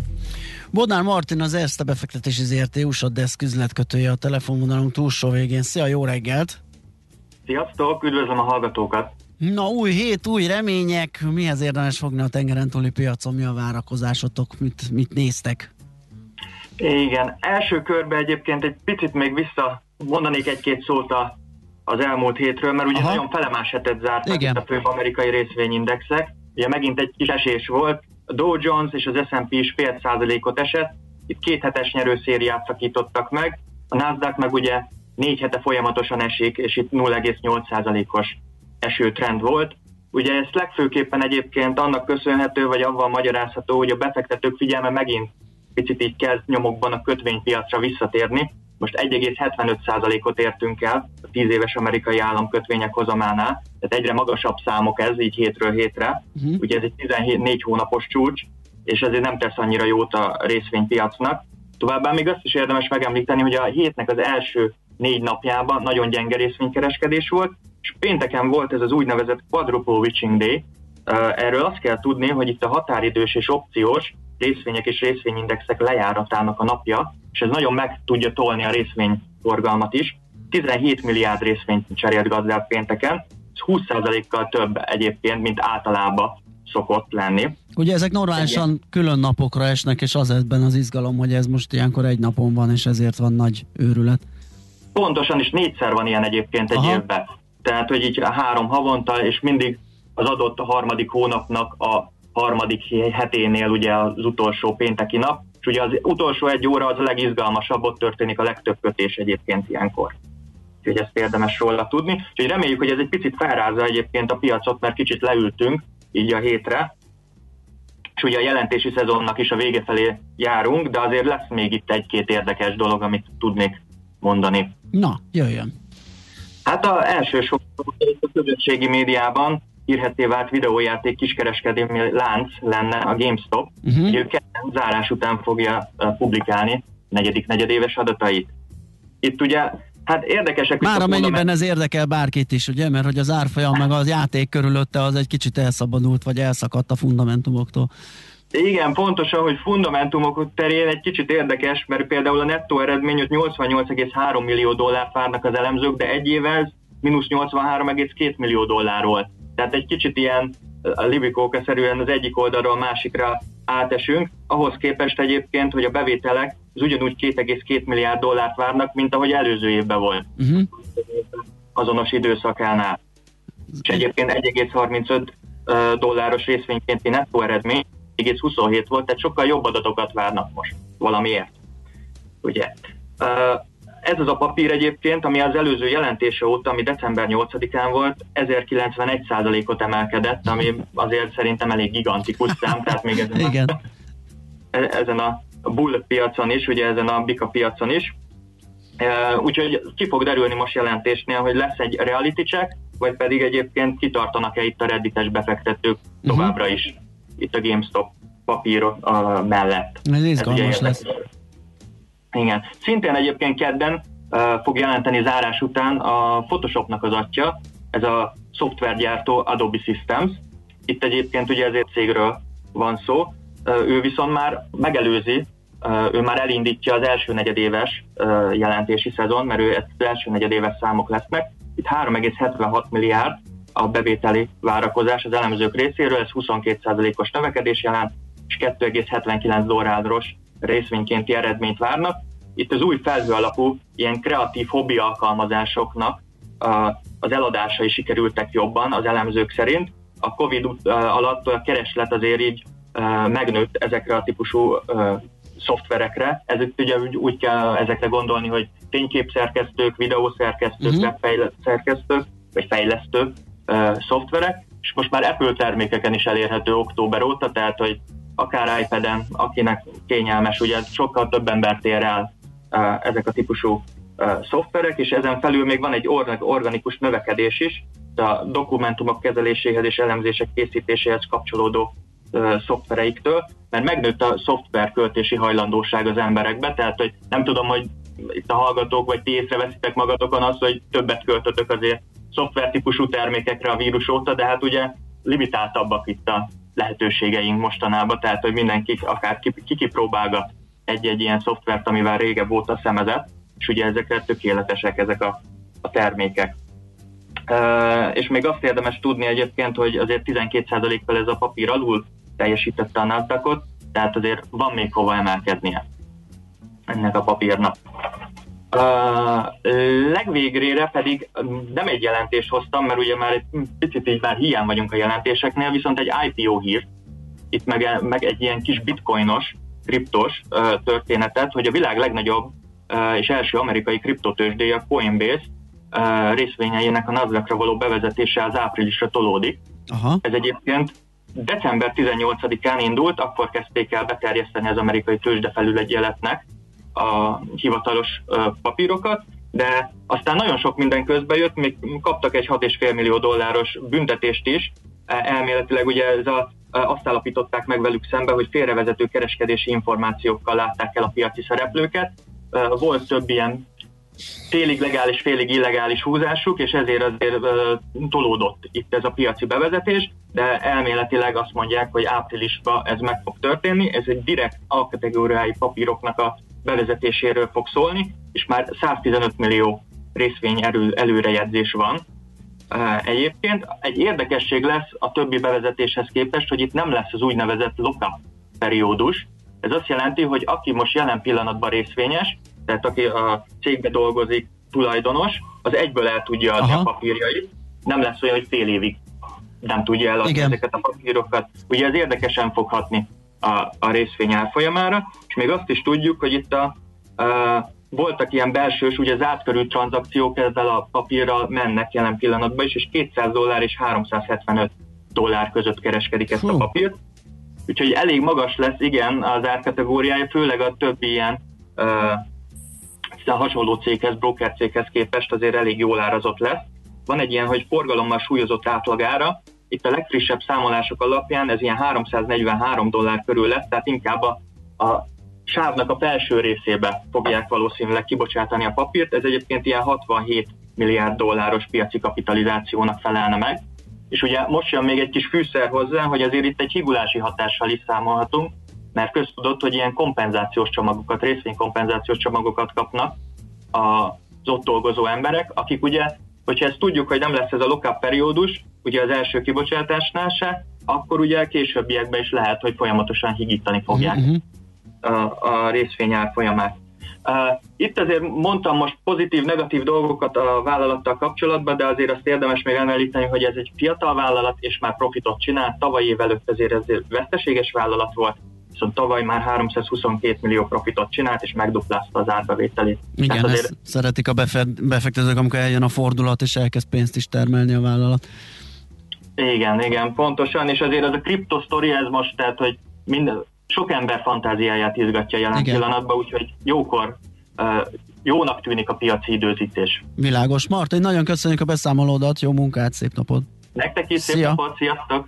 Bodnár Martin az Erste befektetési ZRT USA Desk üzletkötője a telefonvonalunk túlsó végén. Szia, jó reggelt! Sziasztok, üdvözlöm a hallgatókat! Na, új hét, új remények. Mihez érdemes fogni a tengeren túli piacon? Mi a várakozásotok? Mit, mit néztek? Igen, első körben egyébként egy picit még vissza mondanék egy-két szót a, az elmúlt hétről, mert ugye Aha. nagyon felemás hetet zártak a főbb amerikai részvényindexek. Ugye megint egy kis esés volt, a Dow Jones és az S&P is fél százalékot esett, itt két hetes nyerőszériát szakítottak meg, a Nasdaq meg ugye négy hete folyamatosan esik, és itt 0,8 százalékos esőtrend volt. Ugye ezt legfőképpen egyébként annak köszönhető, vagy avval magyarázható, hogy a befektetők figyelme megint picit így kezd nyomokban a kötvénypiacra visszatérni. Most 1,75%-ot értünk el a 10 éves amerikai államkötvények hozamánál, tehát egyre magasabb számok ez, így hétről hétre. Uh-huh. Ugye ez egy 14 hónapos csúcs, és ezért nem tesz annyira jót a részvénypiacnak. Továbbá még azt is érdemes megemlíteni, hogy a hétnek az első négy napjában nagyon gyenge részvénykereskedés volt, és pénteken volt ez az úgynevezett quadruple witching day. Erről azt kell tudni, hogy itt a határidős és opciós részvények és részvényindexek lejáratának a napja, és ez nagyon meg tudja tolni a részvényforgalmat is. 17 milliárd részvényt cserélt gazdák pénteken, ez 20%-kal több egyébként, mint általában szokott lenni. Ugye ezek normálisan külön napokra esnek, és az ebben az izgalom, hogy ez most ilyenkor egy napon van, és ezért van nagy őrület. Pontosan, és négyszer van ilyen egyébként egy Aha. évben. Tehát, hogy így három havonta, és mindig az adott a harmadik hónapnak a harmadik heténél ugye az utolsó pénteki nap, és ugye az utolsó egy óra az a legizgalmasabb, ott történik a legtöbb kötés egyébként ilyenkor. Úgyhogy ezt érdemes róla tudni. Úgyhogy reméljük, hogy ez egy picit felrázza egyébként a piacot, mert kicsit leültünk így a hétre, és ugye a jelentési szezonnak is a vége felé járunk, de azért lesz még itt egy-két érdekes dolog, amit tudnék mondani. Na, jöjjön. Hát a elsősorban a közösségi médiában hírheté vált videójáték kiskereskedelmi lánc lenne a GameStop. Uh-huh. Ő zárás után fogja publikálni negyedik negyedéves adatait. Itt ugye Hát érdekesek. Már amennyiben ez érdekel bárkit is, ugye? Mert hogy az árfolyam meg az játék körülötte az egy kicsit elszabadult, vagy elszakadt a fundamentumoktól. Igen, pontosan, hogy fundamentumok terén egy kicsit érdekes, mert például a nettó eredmény 88,3 millió dollárt várnak az elemzők, de egy évvel mínusz 83,2 millió dollárról. Tehát egy kicsit ilyen a libikóka-szerűen az egyik oldalról a másikra átesünk, ahhoz képest egyébként, hogy a bevételek az ugyanúgy 2,2 milliárd dollárt várnak, mint ahogy előző évben volt. Uh-huh. Azonos időszakánál. És egyébként 1,35 dolláros részvénykénti nettó eredmény 1,27 volt, tehát sokkal jobb adatokat várnak most valamiért. Ugye? Ez az a papír egyébként, ami az előző jelentése óta, ami december 8-án volt, 1091%-ot emelkedett, ami azért szerintem elég gigantikus szám, tehát még ezen, Igen. A, ezen a bull piacon is, ugye ezen a bika piacon is. Úgyhogy ki fog derülni most jelentésnél, hogy lesz egy reality check, vagy pedig egyébként kitartanak-e itt a reddites befektetők uh-huh. továbbra is itt a GameStop papír mellett. Ez izgalmas lesz. Igen. Szintén egyébként kedden uh, fog jelenteni zárás után a Photoshopnak az atya, ez a szoftvergyártó Adobe Systems. Itt egyébként ugye ezért cégről van szó. Uh, ő viszont már megelőzi, uh, ő már elindítja az első negyedéves uh, jelentési szezon, mert ő az első negyedéves számok lesznek. Itt 3,76 milliárd a bevételi várakozás az elemzők részéről, ez 22%-os növekedés jelent, és 2,79 dolláros részvénykénti eredményt várnak. Itt az új felhő alapú ilyen kreatív hobbi alkalmazásoknak az eladásai sikerültek jobban az elemzők szerint. A Covid alatt a kereslet azért így megnőtt ezekre a típusú szoftverekre. Ez ugye úgy kell ezekre gondolni, hogy fényképszerkesztők, videószerkesztők, uh-huh. webszerkesztők, vagy fejlesztők uh, szoftverek, és most már Apple termékeken is elérhető október óta, tehát hogy akár iPad-en, akinek kényelmes, ugye sokkal több embert ér el ezek a típusú szoftverek, és ezen felül még van egy organikus növekedés is, a dokumentumok kezeléséhez és elemzések készítéséhez kapcsolódó szoftvereiktől, mert megnőtt a szoftver költési hajlandóság az emberekbe, tehát hogy nem tudom, hogy itt a hallgatók vagy ti észreveszitek magatokon azt, hogy többet költötök azért szoftvertípusú termékekre a vírus óta, de hát ugye limitáltabbak itt a lehetőségeink mostanában, tehát hogy mindenki akár kikipróbálgat egy-egy ilyen szoftvert, amivel régebb óta szemezett, és ugye ezekre tökéletesek ezek a, a termékek. Uh, és még azt érdemes tudni egyébként, hogy azért 12%-kal ez a papír alul teljesítette a nasdaq tehát azért van még hova emelkednie ennek a papírnak. Legvégrére pedig nem egy jelentést hoztam, mert ugye már egy picit így már hiány vagyunk a jelentéseknél, viszont egy IPO hír, itt meg, meg egy ilyen kis bitcoinos, kriptos történetet, hogy a világ legnagyobb és első amerikai kriptotősdéje, a Coinbase részvényeinek a nasdaq való bevezetése az áprilisra tolódik. Aha. Ez egyébként december 18-án indult, akkor kezdték el beterjeszteni az amerikai tőzsdefelülegyeletnek, a hivatalos papírokat, de aztán nagyon sok minden közbe jött, még kaptak egy 6,5 millió dolláros büntetést is, e, elméletileg ugye ez a, azt állapították meg velük szembe, hogy félrevezető kereskedési információkkal látták el a piaci szereplőket. Volt több ilyen félig legális, félig illegális húzásuk, és ezért azért tolódott itt ez a piaci bevezetés, de elméletileg azt mondják, hogy áprilisban ez meg fog történni. Ez egy direkt alkategóriái papíroknak a bevezetéséről fog szólni, és már 115 millió részvény elő, előrejegyzés van. Egyébként egy érdekesség lesz a többi bevezetéshez képest, hogy itt nem lesz az úgynevezett lock periódus. Ez azt jelenti, hogy aki most jelen pillanatban részvényes, tehát aki a cégbe dolgozik, tulajdonos, az egyből el tudja adni Aha. a papírjait. Nem lesz olyan, hogy fél évig nem tudja eladni Igen. ezeket a papírokat. Ugye ez érdekesen fog hatni a, a részvény árfolyamára, és még azt is tudjuk, hogy itt a, a voltak ilyen belsős, ugye zárt körül tranzakciók ezzel a papírral mennek jelen pillanatban is, és 200 dollár és 375 dollár között kereskedik ezt Hú. a papírt. Úgyhogy elég magas lesz, igen, az árkategóriája, főleg a többi ilyen uh, hiszen hasonló céghez, broker céghez képest azért elég jól árazott lesz. Van egy ilyen, hogy forgalommal súlyozott átlagára, itt a legfrissebb számolások alapján ez ilyen 343 dollár körül lesz, tehát inkább a, a sávnak a felső részébe fogják valószínűleg kibocsátani a papírt. Ez egyébként ilyen 67 milliárd dolláros piaci kapitalizációnak felelne meg. És ugye most jön még egy kis fűszer hozzá, hogy azért itt egy higulási hatással is számolhatunk, mert köztudott, hogy ilyen kompenzációs csomagokat, részvénykompenzációs csomagokat kapnak az ott dolgozó emberek, akik ugye, hogyha ezt tudjuk, hogy nem lesz ez a lockup periódus, ugye az első kibocsátásnál se, akkor ugye későbbiekben is lehet, hogy folyamatosan higítani fogják uh-huh. a, a részvényár folyamát. Uh, itt azért mondtam most pozitív, negatív dolgokat a vállalattal kapcsolatban, de azért azt érdemes még említeni, hogy ez egy fiatal vállalat, és már profitot csinált. Tavaly év előtt azért ez veszteséges vállalat volt, viszont tavaly már 322 millió profitot csinált, és megduplázta az árbevételét. Igen, azért... ezt szeretik a befektetők, amikor eljön a fordulat, és elkezd pénzt is termelni a vállalat. Igen, igen, pontosan, és azért ez a kriptosztori, ez most, tehát, hogy minden, sok ember fantáziáját izgatja jelen igen. pillanatban, úgyhogy jókor uh, jónak tűnik a piaci időzítés. Világos. Martin, nagyon köszönjük a beszámolódat, jó munkát, szép napot! Nektek is szép Szia. napot, sziasztok!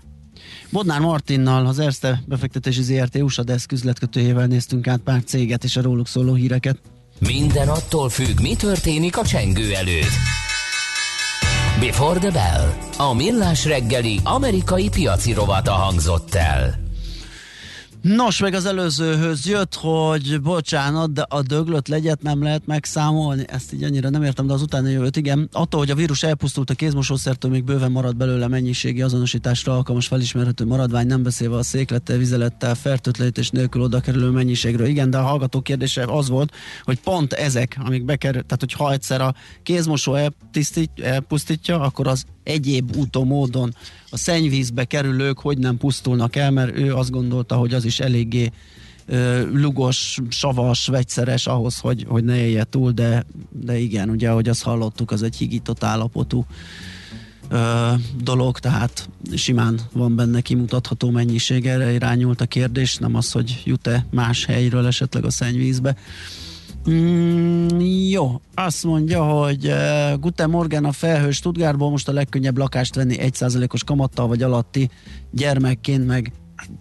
Bodnár Martinnal, az Erste befektetési ZRT USA Desk üzletkötőjével néztünk át pár céget és a róluk szóló híreket. Minden attól függ, mi történik a csengő előtt. Before the Bell. A millás reggeli amerikai piaci rovata hangzott el. Nos, meg az előzőhöz jött, hogy bocsánat, de a döglött legyet nem lehet megszámolni. Ezt így annyira nem értem, de az utána jövőt, igen. Attól, hogy a vírus elpusztult a kézmosószertől, még bőven marad belőle mennyiségi azonosításra alkalmas felismerhető maradvány, nem beszélve a széklettel, vizelettel, fertőtlenítés nélkül oda kerülő mennyiségről. Igen, de a hallgató kérdése az volt, hogy pont ezek, amik bekerül, tehát hogy ha egyszer a kézmosó elpusztítja, akkor az egyéb úton, módon a szennyvízbe kerülők hogy nem pusztulnak el, mert ő azt gondolta, hogy az is eléggé lugos, savas, vegyszeres ahhoz, hogy, hogy ne élje túl, de, de igen, ugye, ahogy azt hallottuk, az egy higított állapotú ö, dolog, tehát simán van benne kimutatható mennyiség, erre irányult a kérdés, nem az, hogy jut-e más helyről esetleg a szennyvízbe. Mm, jó, azt mondja, hogy uh, Guten Morgen a felhő Stuttgartból most a legkönnyebb lakást venni 1%-os kamattal vagy alatti gyermekként meg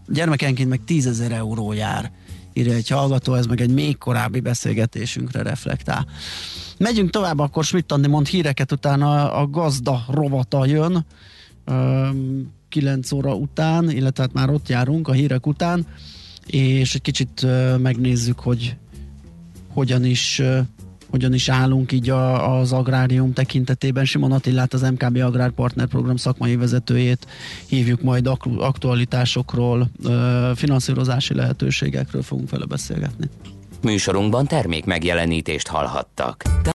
gyermekenként meg 10 ezer euró jár írja egy hallgató, ez meg egy még korábbi beszélgetésünkre reflektál. Megyünk tovább, akkor Schmidt mond híreket, utána a gazda rovata jön, 9 óra után, illetve hát már ott járunk a hírek után, és egy kicsit megnézzük, hogy hogyan is hogyan is állunk így a, az agrárium tekintetében. Simon Attillát, az MKB Agrárpartner Program szakmai vezetőjét hívjuk majd aktualitásokról, finanszírozási lehetőségekről fogunk vele beszélgetni. Műsorunkban termék megjelenítést hallhattak.